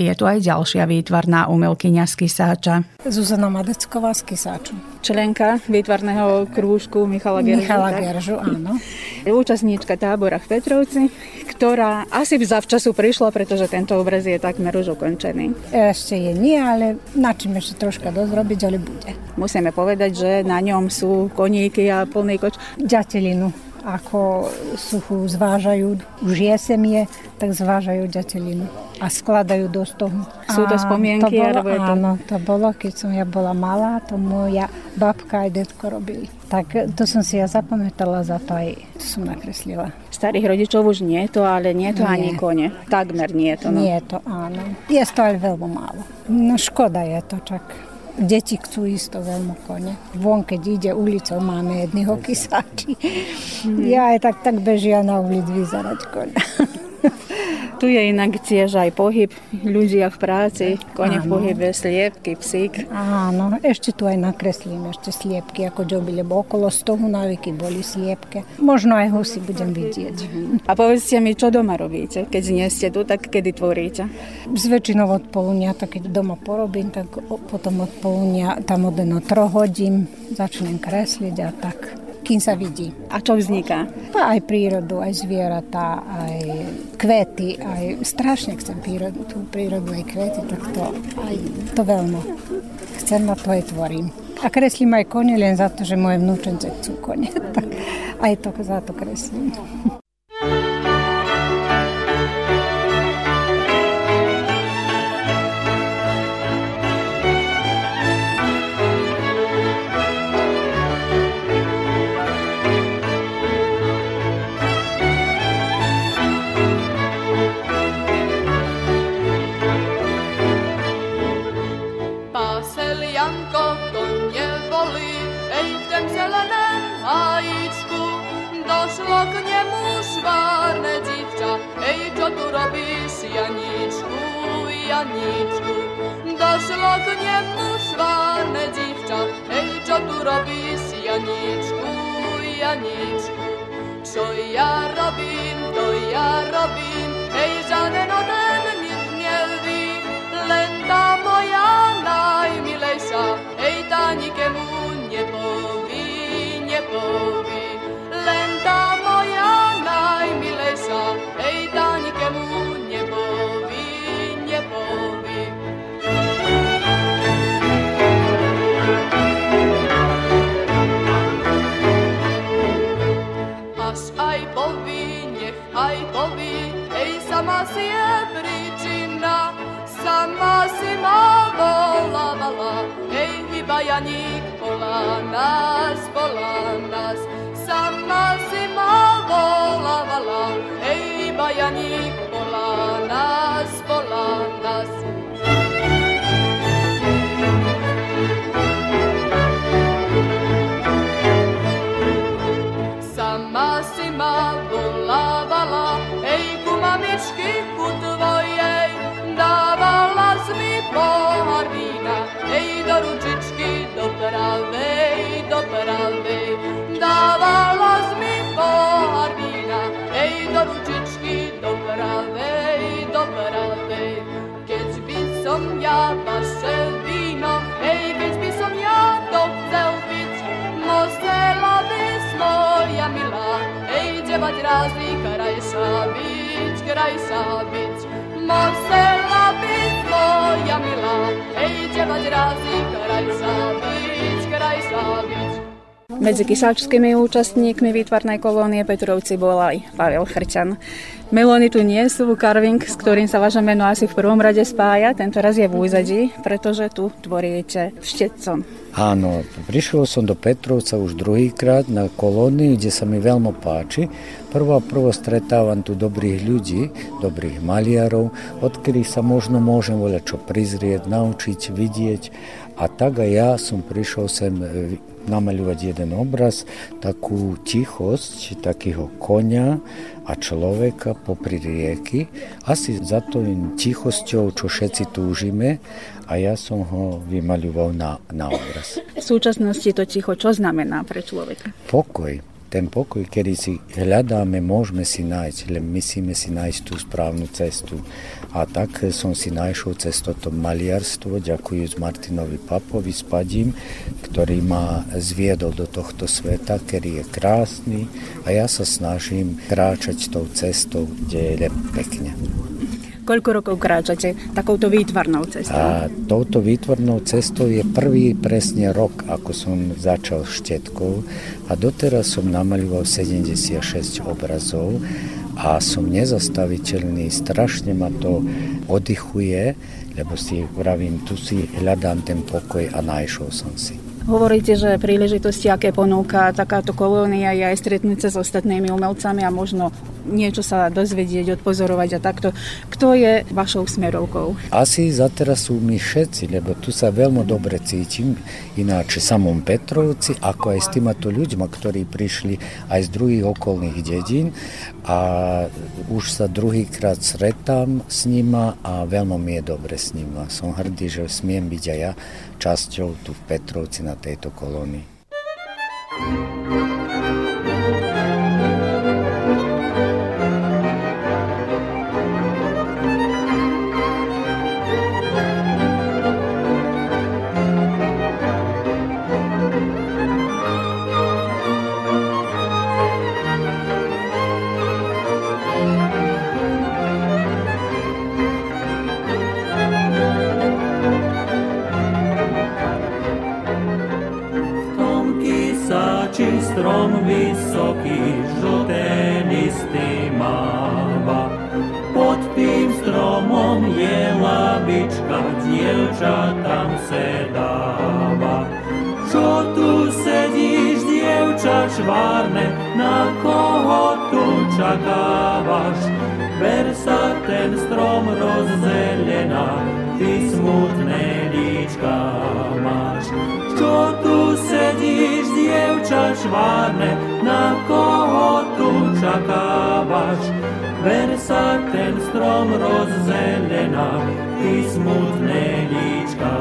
Je tu aj ďalšia výtvarná umelkyňa z Kisáča. Zuzana Madecková z Kisáču. Členka výtvarného krúžku Michala Geržu. Michala Geržu, áno. Účastníčka tábora v Petrovci, ktorá asi zavčasu prišla, pretože tento obraz je takmer už ukončený. Ešte je nie, ale načím ešte troška dozrobiť, ale bude. Musíme povedať, že na ňom sú koníky a plný koč. Ďatelinu ako suchu zvážajú, už jesem je, tak zvážajú ďatelinu a skladajú do stohu. Sú to spomienky? To bolo, to... Áno, to bolo, keď som ja bola malá, to moja babka aj detko robili. Tak to som si ja zapamätala, za to aj to som nakreslila. Starých rodičov už nie je to, ale nie je to Nie. ani kone. Takmer nie je to. No. Nie je to, áno. Je to ale veľmi málo. No škoda je to, čak deti chcú ísť to veľmi kone. Von, keď ide ulicou, máme jedného kysáči. Ja aj tak, tak bežia na ulic vyzerať kone. Tu je inak tiež aj pohyb, ľudia v práci, kone v pohybe, sliepky, psík. Áno, ešte tu aj nakreslím ešte sliepky, ako džoby, lebo okolo stohu navyky boli sliepke. Možno aj husy budem vidieť. A povedzte mi, čo doma robíte? Keď nie ste tu, tak kedy tvoríte? Z väčšinou od poludnia, tak keď doma porobím, tak potom od poludnia tam od jedno troch hodín začnem kresliť a tak, kým sa vidí. A čo vzniká? Pa aj prírodu, aj zvieratá, aj kvety, aj strašne chcem prírodu, tú prírodu, aj kvety, tak to, aj to veľmi chcem a to aj tvorím. A kreslím aj kone len za to, že moje vnúčence chcú kone. Tak aj to za to kreslím. Medzi kysáčskými účastníkmi výtvarnej kolónie Petrovci bol aj Pavel Chrčan. Melóny tu nie sú, carving, s ktorým sa vaše meno asi v prvom rade spája, tento raz je v úzadí, pretože tu tvoríte štetcom. Áno, prišiel som do Petrovca už druhýkrát na kolóniu, kde sa mi veľmi páči. Prvo prvo stretávam tu dobrých ľudí, dobrých maliarov, od ktorých sa možno môžem voľať čo prizrieť, naučiť, vidieť. A tak aj ja som prišiel sem e, namaľovať jeden obraz, takú tichosť takého konia a človeka popri rieky. Asi za to tichosťou, čo všetci túžime a ja som ho vymaľoval na, na obraz. V súčasnosti to ticho čo znamená pre človeka? Pokoj. Ten pokoj, ktorý si hľadáme, môžeme si nájsť, len musíme si nájsť tú správnu cestu. A tak som si našiel cez toto maliarstvo, ďakujúc Martinovi Papovi s ktorý ma zviedol do tohto sveta, ktorý je krásny a ja sa snažím kráčať tou cestou, kde je pekne. Koľko rokov kráčate takouto výtvarnou cestou? A touto výtvornou cestou je prvý presne rok, ako som začal štetkou a doteraz som namaľoval 76 obrazov a som nezastaviteľný, strašne ma to oddychuje, lebo si vravím, tu si hľadám ten pokoj a našiel som si. Hovoríte, že príležitosti, aké ponúka takáto kolónia, je aj stretnúť sa s ostatnými umelcami a možno niečo sa dozvedieť, odpozorovať a takto. Kto je vašou smerovkou? Asi za teraz sú my všetci, lebo tu sa veľmi dobre cítim, ináč samom Petrovci, ako aj s týmato ľuďmi, ktorí prišli aj z druhých okolných dedín a už sa druhýkrát stretám s nima a veľmi mi je dobre s nima. Som hrdý, že smiem byť aj ja časťou tu v Petrovci na tejto kolónii. strom tu čakávaš? Ber sa ten strom rozzelená, ty smutné líčka máš. Čo tu sedíš, dievča švárne, na koho tu čakávaš? Ver sa ten strom rozzelená, ty smutné líčka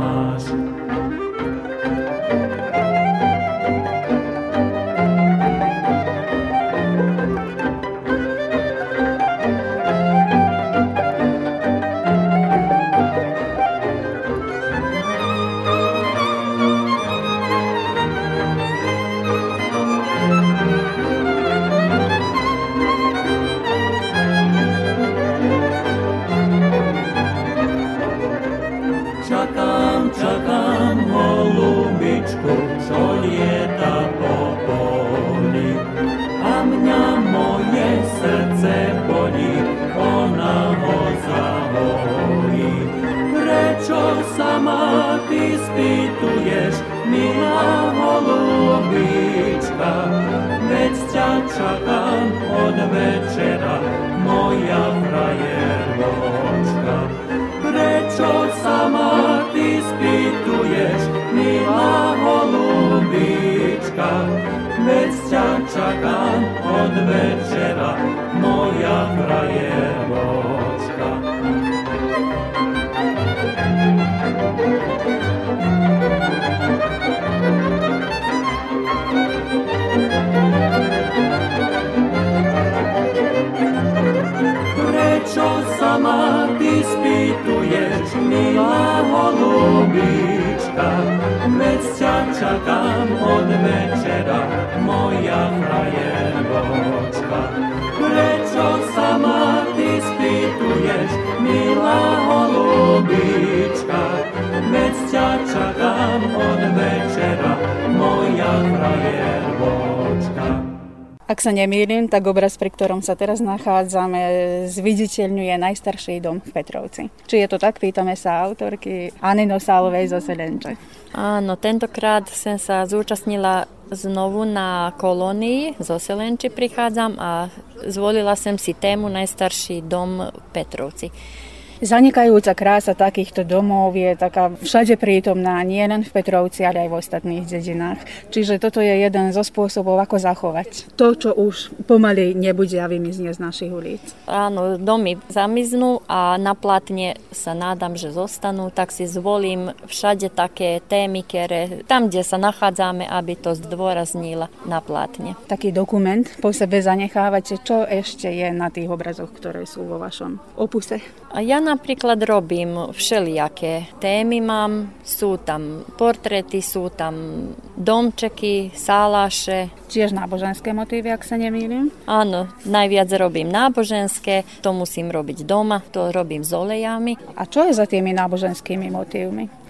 máš. Ak sa nemýlim, tak obraz, pri ktorom sa teraz nachádzame, zviditeľňuje najstarší dom v Petrovci. Či je to tak? Pýtame sa autorky Anny Nosálovej zo Selenče. Áno, tentokrát som sa zúčastnila znovu na kolónii, zo Selenči prichádzam a zvolila som si tému Najstarší dom v Petrovci. Zanikajúca krása takýchto domov je taká všade prítomná, nie len v Petrovci, ale aj v ostatných dedinách. Čiže toto je jeden zo spôsobov, ako zachovať to, čo už pomaly nebude a vymizne z našich ulic. Áno, domy zamiznú a na platne sa nádam, že zostanú, tak si zvolím všade také témy, ktoré tam, kde sa nachádzame, aby to zdôraznila na platne. Taký dokument po sebe zanechávate, čo ešte je na tých obrazoch, ktoré sú vo vašom opuse? A ja napríklad robím všelijaké témy mám, sú tam portréty, sú tam domčeky, sálaše. Tiež náboženské motívy, ak sa nemýlim? Áno, najviac robím náboženské, to musím robiť doma, to robím s olejami. A čo je za tými náboženskými motívmi?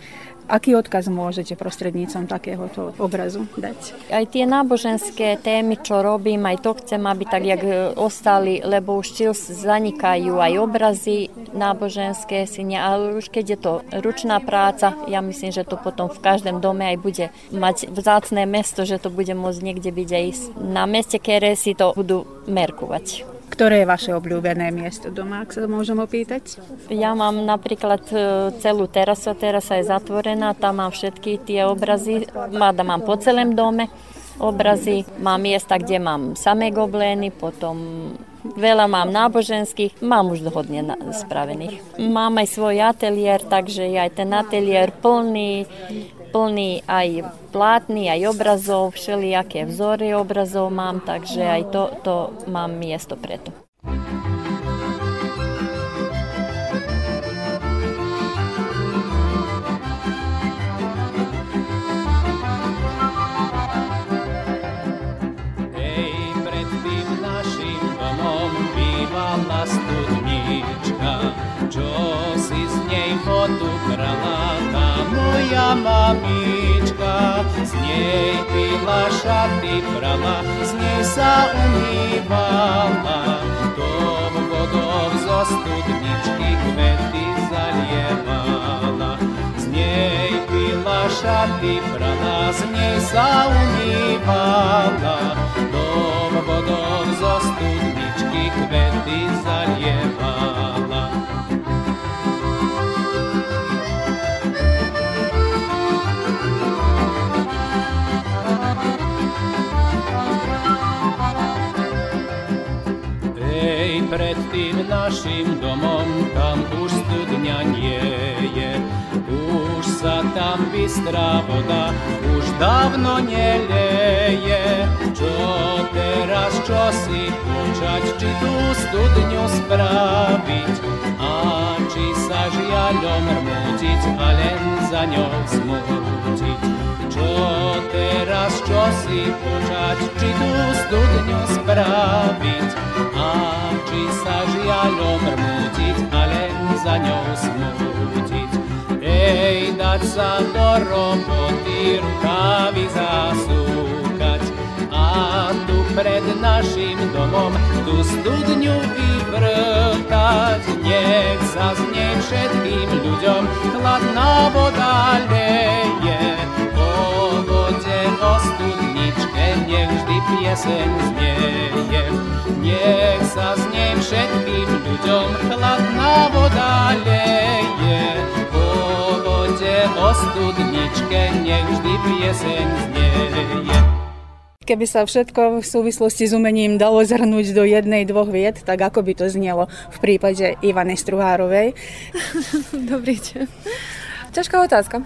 Aký odkaz môžete prostrednícom takéhoto obrazu dať? Aj tie náboženské témy, čo robím, aj to chcem, aby tak, jak ostali, lebo už čils zanikajú aj obrazy náboženské, si ne, ale už keď je to ručná práca, ja myslím, že to potom v každom dome aj bude mať vzácné mesto, že to bude môcť niekde byť aj na meste, ktoré si to budú merkovať. Ktoré je vaše obľúbené miesto doma, ak sa to môžem opýtať? Ja mám napríklad e, celú terasu, terasa je zatvorená, tam mám všetky tie obrazy, máda mám po celém dome obrazy, mám miesta, kde mám samé goblény, potom veľa mám náboženských, mám už hodne spravených. Mám aj svoj ateliér, takže je aj ten ateliér plný plný aj plátny, aj obrazov, všelijaké vzory obrazov mám, takže aj to, to mám miesto preto. čo si z nej vodu brala, moja mamička. Z nej pila šaty brala, z nej sa umývala, tou vodou zo studničky kvety zalievala. Z nej pila šaty brala, z nej sa umývala, tou vodou zo studničky kvety tým našim domom, tam už studňa nie je. Už sa tam bystrá voda, už dávno neleje. Čo teraz, čo si počať, či tú studňu spraviť, a či sa žiaľom rmútiť, a len za ňou smútiť. Čo teraz, čo si počať, či tú studňu spraviť, a či sa žiaľom rmútiť a len za ňou smútiť. Ej, dať sa do roboty, rukávy zasúkať a tu pred našim domom tú studňu vyvrtať. Nech sa z nej všetkým ľuďom chladná voda leje. O studničke, nech vždy pieseň znieje. Nech sa z nej všetkým ľuďom chladná voda leje. Po vode o studničke nech vždy pieseň znieje. Keby sa všetko v súvislosti s umením dalo zhrnúť do jednej, dvoch vied, tak ako by to znelo v prípade Ivany Struhárovej? Dobrý deň. Ťažká otázka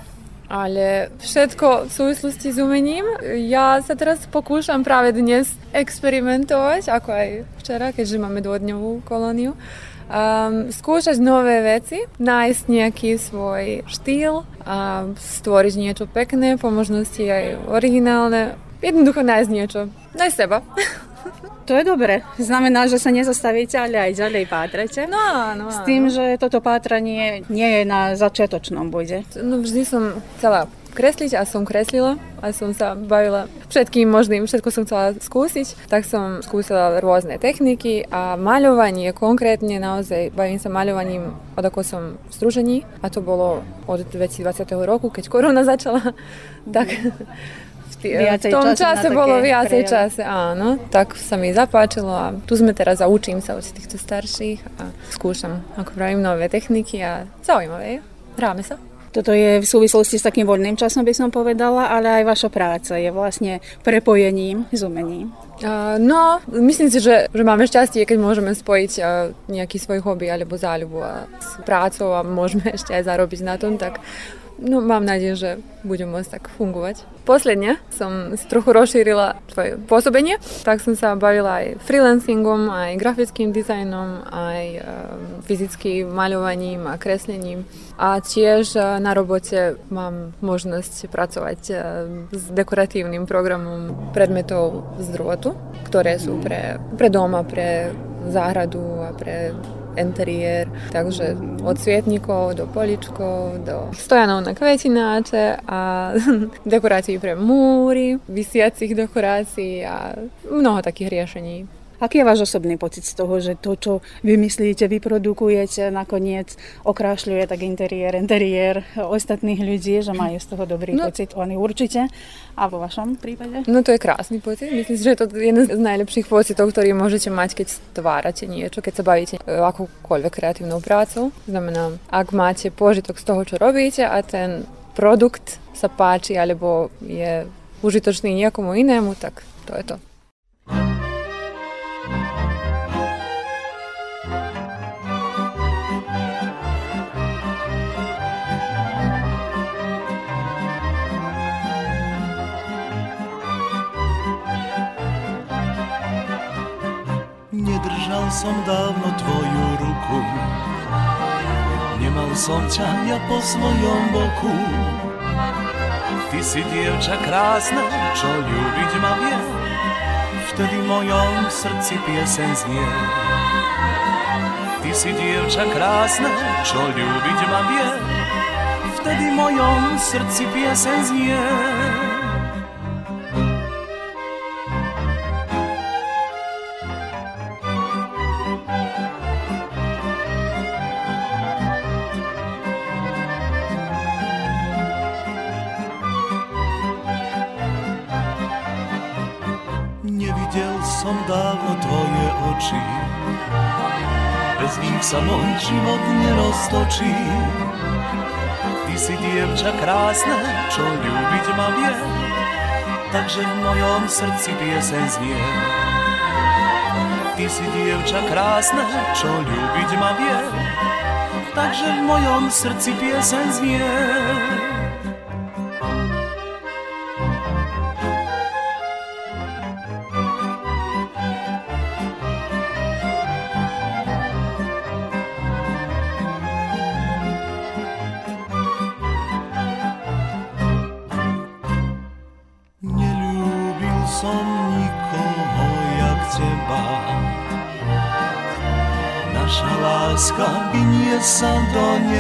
ale všetko v súvislosti s umením. Ja sa teraz pokúšam práve dnes experimentovať, ako aj včera, keďže máme dvodňovú kolóniu. Um, skúšať nové veci, nájsť nejaký svoj štýl a stvoriť niečo pekné, po možnosti aj originálne. Jednoducho nájsť niečo. Nájsť seba. To je dobre. Znamená, že sa nezastavíte, ale aj ďalej pátrate. No áno, S tým, že toto pátranie nie je na začiatočnom bode. No vždy som chcela kresliť a som kreslila a som sa bavila všetkým možným, všetko som chcela skúsiť, tak som skúsila rôzne techniky a maľovanie konkrétne naozaj bavím sa maľovaním od ako som v združení a to bolo od 2020 roku, keď korona začala, tak v tom čase bolo viacej čase, áno. Tak sa mi zapáčilo a tu sme teraz a učím sa od týchto starších a skúšam, ako pravím, nové techniky a zaujímavé je. Hráme sa. Toto je v súvislosti s takým voľným časom, by som povedala, ale aj vaša práca je vlastne prepojením s umením. Uh, no, myslím si, že, že máme šťastie, keď môžeme spojiť uh, nejaký svoj hobby alebo záľubu a s prácou a môžeme ešte aj zarobiť na tom, tak No mám nádej, že budem môcť tak fungovať. Posledne som si trochu rozšírila svoje pôsobenie, tak som sa bavila aj freelancingom, aj grafickým dizajnom, aj um, fyzickým maľovaním a kreslením. A tiež uh, na robote mám možnosť pracovať uh, s dekoratívnym programom predmetov z drôtu, ktoré sú pre, pre doma, pre záhradu a pre interiér. Takže od svietnikov do poličkov, do stojanov na kvetináče a dekorácií pre múry, vysiacich dekorácií a mnoho takých riešení. Aký je váš osobný pocit z toho, že to, čo vymyslíte, vyprodukujete, nakoniec okrášľuje tak interiér, interiér ostatných ľudí, že majú z toho dobrý no. pocit, oni určite. A vo vašom prípade? No to je krásny pocit. Myslím si, že je to jeden z najlepších pocitov, ktorý môžete mať, keď stvárate niečo, keď sa bavíte akúkoľvek kreatívnou prácou. Znamená, ak máte požitok z toho, čo robíte a ten produkt sa páči alebo je užitočný niekomu inému, tak to je to. Som dávno tvoju ruku Nemal som ťa ja po svojom boku. Ty si dievča krásna, čo ľúbiť ma vie Vtedy v mojom srdci piesen znie. Ty si dievča krásna, čo ľúbiť ma vie Vtedy v mojom srdci piesen znie oči. Bez nich sa môj život neroztočí. Ty si dievča krásna, čo ľúbiť ma vie, takže v mojom srdci piesen znie. Ty si dievča krásna, čo ľúbiť ma vie, takže v mojom srdci piesen znie.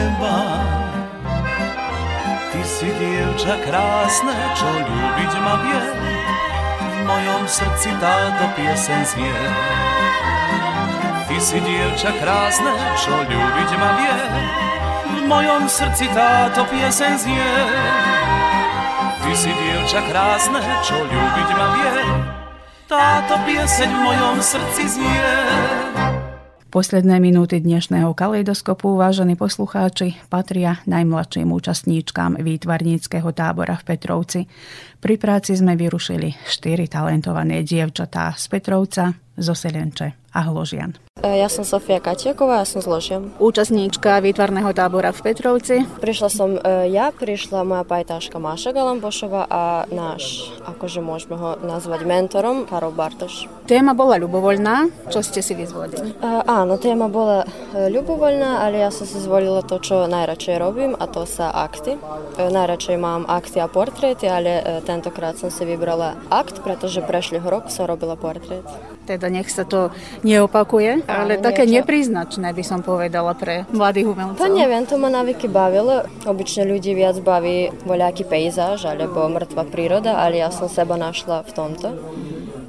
Do neba. Ty si dievča krásne, čo ľúbiť ma vie, v mojom srdci táto piesen znie. Ty si dievča krásne, čo ľúbiť ma vie, v mojom srdci táto piesen znie. Ty si dievča krásne, čo ľúbiť ma vie, táto pieseň v mojom srdci znie. Posledné minúty dnešného kaleidoskopu, vážení poslucháči, patria najmladším účastníčkám výtvarníckého tábora v Petrovci. Pri práci sme vyrušili štyri talentované dievčatá z Petrovca, zo Selenče a Hložian. E, ja som Sofia Katiaková, ja som z Ložian. Účastníčka výtvarného tábora v Petrovci. Prišla som e, ja, prišla moja pajtáška Máša Galambošova a náš, akože môžeme ho nazvať mentorom, Karol Bartoš. Téma bola ľubovoľná, čo ste si vyzvolili? Uh, áno, téma bola ľubovoľná, ale ja som si zvolila to, čo najradšej robím a to sa akty. Najradšej mám akty a portréty, ale tentokrát som si vybrala akt, pretože prešlého roku som robila portrét. Teda nech sa to neopakuje, ale Áno, také niečo. nepriznačné by som povedala pre mladých umelcov. To neviem, to ma navyky bavilo. Obyčne ľudí viac baví voľaký pejzaž alebo mŕtva príroda, ale ja som seba našla v tomto.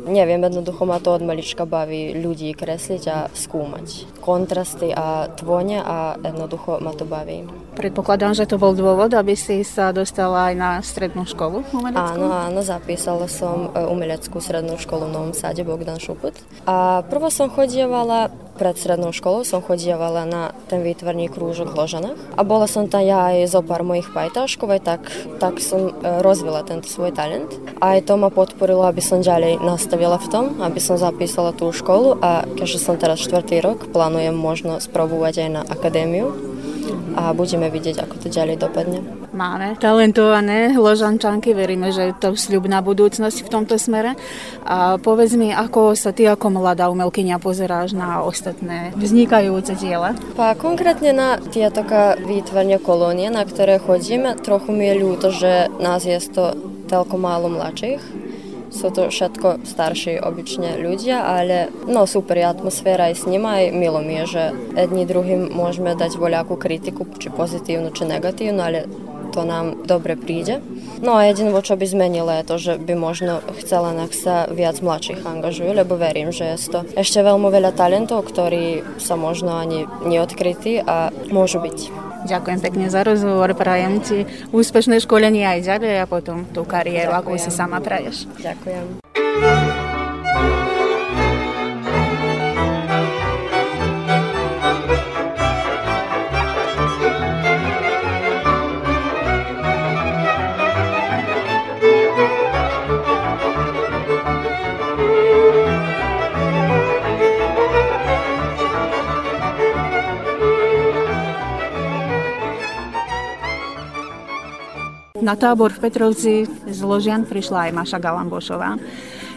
Neviem, jednoducho ma to od malička baví ľudí kresliť a skúmať. Kontrasty a tvone a jednoducho ma to baví. Predpokladám, že to bol dôvod, aby si sa dostala aj na strednú školu umeleckú? Áno, áno, zapísala som e, umeleckú strednú školu v Novom Sade Bogdan Šuput. A prvo som chodievala pred strednou školou som chodievala na ten výtvarný krúžok Ložanách a bola som tam ja aj zo pár mojich pajtáškov, aj tak, tak som e, rozvila tento svoj talent. A aj to ma podporilo, aby som ďalej nastavila v tom, aby som zapísala tú školu a keďže som teraz štvrtý rok, plánujem možno sprobovať aj na akadémiu a budeme vidieť, ako to ďalej dopadne. Máme talentované ložančanky, veríme, že je to sľubná budúcnosť v tomto smere. A povedz mi, ako sa ty ako mladá umelkyňa pozeráš na ostatné vznikajúce diela? Pa konkrétne na tie taká výtvarne kolónie, na ktoré chodíme, trochu mi je ľúto, že nás je to toľko málo mladších sú to všetko starší obyčne ľudia, ale no super je atmosféra aj s nimi, aj milo mi je, že jedni druhým môžeme dať voľakú kritiku, či pozitívnu, či negatívnu, ale to nám dobre príde. No a jediné, čo by zmenilo, je to, že by možno chcela, nech sa viac mladších angažujú, lebo verím, že je to ešte veľmi veľa talentov, ktorí sa možno ani neodkrytí a môžu byť. Ďakujem pekne za rozhovor, prajem ti úspešné školenie aj ďalej a potom tú kariéru, ako si sama praješ. Ďakujem. Na tábor v Petrovci z Ložian prišla aj Maša Galambošová.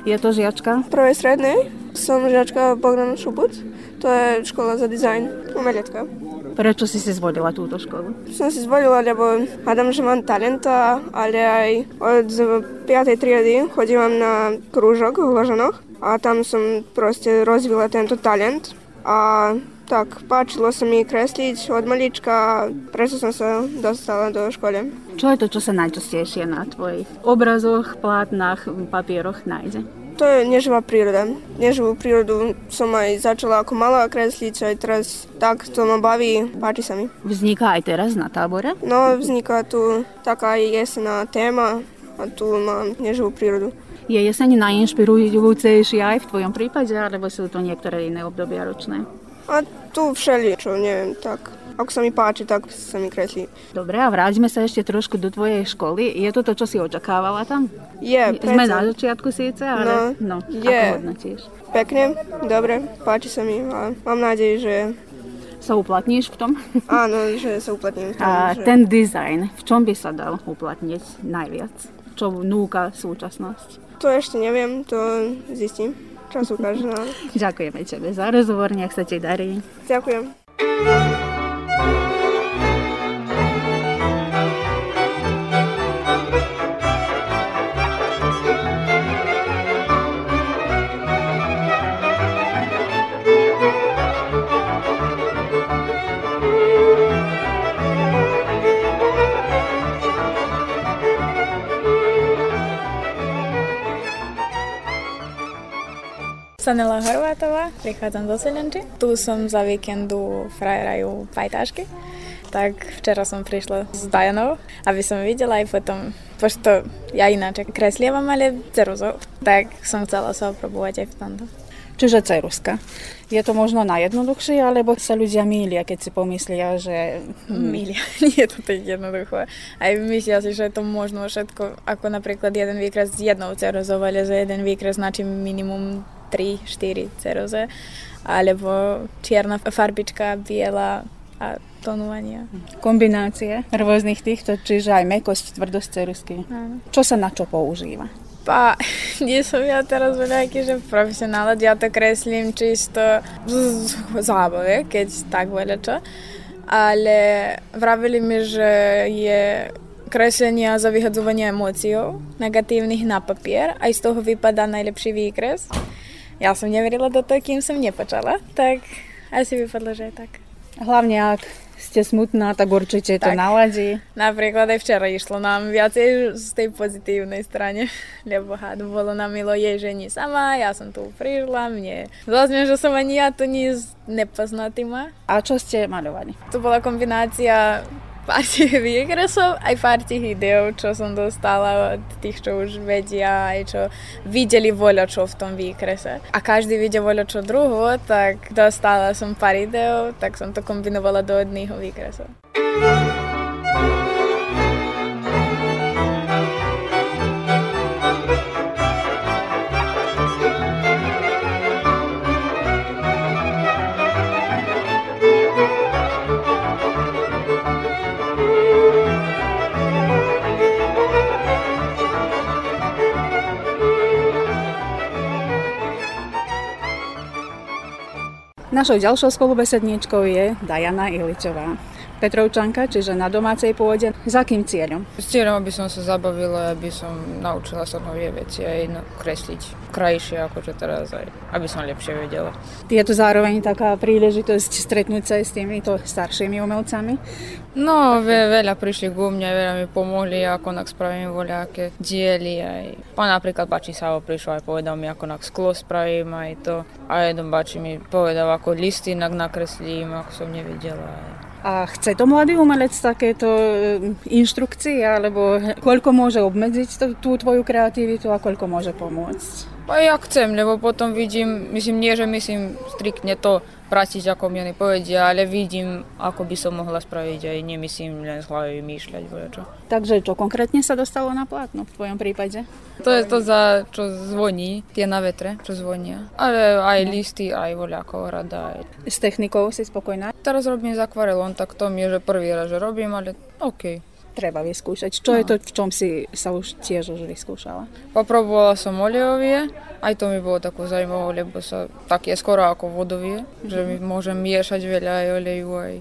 Je to žiačka? Prvej strednej som žiačka Bogdan Šubut. To je škola za dizajn, umelecká. Prečo si si zvolila túto školu? Som si zvolila, lebo hádam, že mám talenta, ale aj od 5. triedy chodím na krúžok v Ložanoch a tam som proste rozvila tento talent a tak, páčilo sa mi kresliť od malička, preto som sa dostala do školy. Čo je to, čo sa najčastejšie na tvojich obrazoch, plátnach, papieroch nájde? To je neživá príroda. Neživú prírodu som aj začala ako malá kresliť, aj teraz tak to ma baví, páči sa mi. Vzniká aj teraz na tábore? No, vzniká tu taká jesená téma a tu mám neživú prírodu. Je jeseň najinšpirujúcejšia aj v tvojom prípade, alebo sú to niektoré iné obdobia ročné? A tu všeliečo, neviem, tak ako sa mi páči, tak sa mi kreslí. Dobre, a vráťme sa ešte trošku do tvojej školy. Je to to, čo si očakávala tam? Je, Sme na začiatku síce, ale no, no je. ako hodnotíš? Pekne, dobre, páči sa mi a mám nádej, že sa uplatníš v tom? Áno, že sa uplatním v tom. A že... ten dizajn, v čom by sa dal uplatniť najviac? Čo núka súčasnosť? To ešte neviem, to zistím. Čas ukáže. No. Ďakujeme tebe za rozhovor, nech sa ti darí. Ďakujem. Sanela Horvátová, prichádzam do Selenči. Tu som za víkendu frajerajú fajtášky. Tak včera som prišla s Dajanou, aby som videla aj potom, pošto ja ináč kreslievam, ale ceruzou, tak som chcela sa oprobovať aj v tomto. Čiže ceruska. Je to možno najjednoduchšie, alebo sa ľudia mýlia, keď si pomyslia, že... Mýlia, nie je to tak jednoducho. Aj myslia si, že to možno všetko, ako napríklad jeden výkres s jednou ceruzou, ale za jeden výkres značí minimum 3-4 ceruze, alebo čierna farbička, biela a tonovania. Kombinácie rôznych týchto, čiže aj mekosť, tvrdosť cerusky. Čo sa na čo používa? Pa, nie som ja teraz veľaký, že profesionál, ja to kreslím čisto z zábave, keď tak veľa čo. Ale vravili mi, že je kreslenie za vyhadzovanie emóciou negatívnych na papier, aj z toho vypadá najlepší výkres. Ja som neverila do toho, kým som nepočala, tak asi vypadlo, že je tak. Hlavne ak ste smutná, tak určite tak. to naladí. Napríklad aj včera išlo nám viacej z tej pozitívnej strane, lebo had, bolo nám milo jej, že nie sama, ja som tu prišla, mne vlastne, že som ani ja to nic nepoznatý ma. A čo ste malovali? To bola kombinácia pár výkresov, aj pár tých ideov, čo som dostala od tých, čo už vedia, aj čo videli voľa čo v tom výkrese. A každý videl voľa čo druhu, tak dostala som pár ideov, tak som to kombinovala do jedného výkresu. Našou ďalšou spolubesedníčkou je Dajana Iličová. Petrovčanka, čiže na domácej pôde. Za akým cieľom? S cieľom, aby som sa zabavila, aby som naučila sa nové veci aj kresliť krajšie ako čo teraz, aj aby som lepšie vedela. Je to zároveň taká príležitosť stretnúť sa aj s týmito staršími umelcami? No, ve, veľa prišli ku mne, veľa mi pomohli, ako nak spravím voľaké diely. Aj. Pa napríklad Bači sa prišiel aj povedal mi, ako nak sklo spravím aj to. A jeden Bači mi povedal, ako listy nak nakreslím, ako som nevidela. A chce to mladý umelec takéto e, inštrukcie, alebo koľko môže obmedziť to, tú tvoju kreativitu a koľko môže pomôcť? A ja chcem, lebo potom vidím, myslím, nie, že myslím striktne to, pratiť, ako mi oni povedia, ale vidím, ako by som mohla spraviť aj nemyslím len z hlavy vymýšľať čo. Takže čo konkrétne sa dostalo na plátno v tvojom prípade? To je to, za čo zvoní, tie na vetre, čo zvonia. Ale aj no. listy, aj voľako rada. Aj... S technikou si spokojná? Teraz robím s akvarelom, tak to mi je, že prvý raz, že robím, ale OK treba vyskúšať. Čo no. je to, v čom si sa už tiež už vyskúšala? Poprobovala som oleovie, aj to mi bolo tako zaujímavé, lebo sa tak je skoro ako vodovie, mm-hmm. že mi môžem miešať veľa aj oleju, aj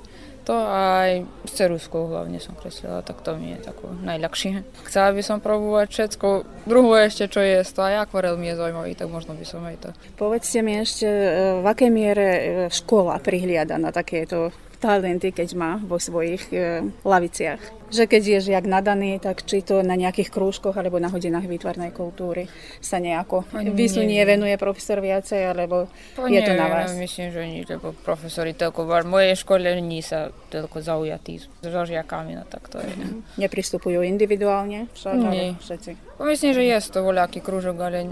to aj s ceruskou hlavne som kreslila, tak to mi je tako najľahšie. Chcela by som probovať všetko, druhú ešte čo je, to aj akvarel mi je zaujímavý, tak možno by som aj to. Povedzte mi ešte, e, v akej miere e, škola prihliada na takéto talenty, keď má vo svojich e, laviciach. Že keď je žiak nadaný, tak či to na nejakých krúžkoch alebo na hodinách výtvarnej kultúry sa nejako vysunie, venuje profesor viacej, alebo to je to na vás? Myslím, že nie, lebo profesori toľko, v mojej škole nie sa toľko zaujatí so žiakami, no tak to je. Mm. Nepristupujú individuálne však, nie. všetci? Myslím, že je to voľaký krúžok, ale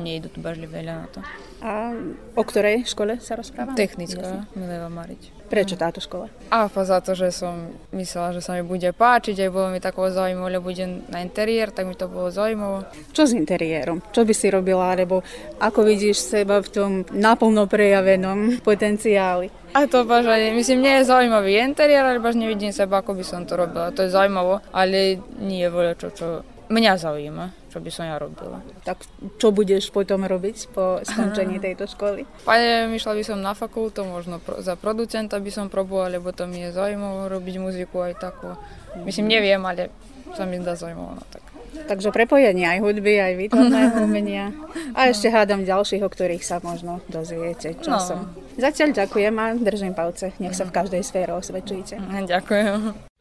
nejdu tu veľa na to. A o ktorej škole sa rozpráva? Technická, Mileva Mariť. Prečo táto škola? A za to, že som myslela, že sa mi bude páčiť, aj bolo mi takého zaujímavé, lebo budem na interiér, tak mi to bolo zaujímavé. Čo s interiérom? Čo by si robila, alebo ako vidíš seba v tom naplno prejavenom potenciáli? A to baš myslím, nie je zaujímavý interiér, ale baš nevidím seba, ako by som to robila. To je zaujímavé, ale nie je čo, čo mňa zaujíma, čo by som ja robila. Tak čo budeš potom robiť po skončení tejto školy? Pane, myšla by som na fakultu, možno pro, za producenta by som probovala, lebo to mi je zaujímavé robiť muziku aj takú. Myslím, neviem, ale sa mi zdá zaujímavé. No, tak. Takže prepojenie aj hudby, aj výtvarného umenia. A ešte hádam ďalších, o ktorých sa možno dozviete časom. No. Zatiaľ ďakujem a držím palce. Nech sa v každej sfére osvedčujete. Ďakujem.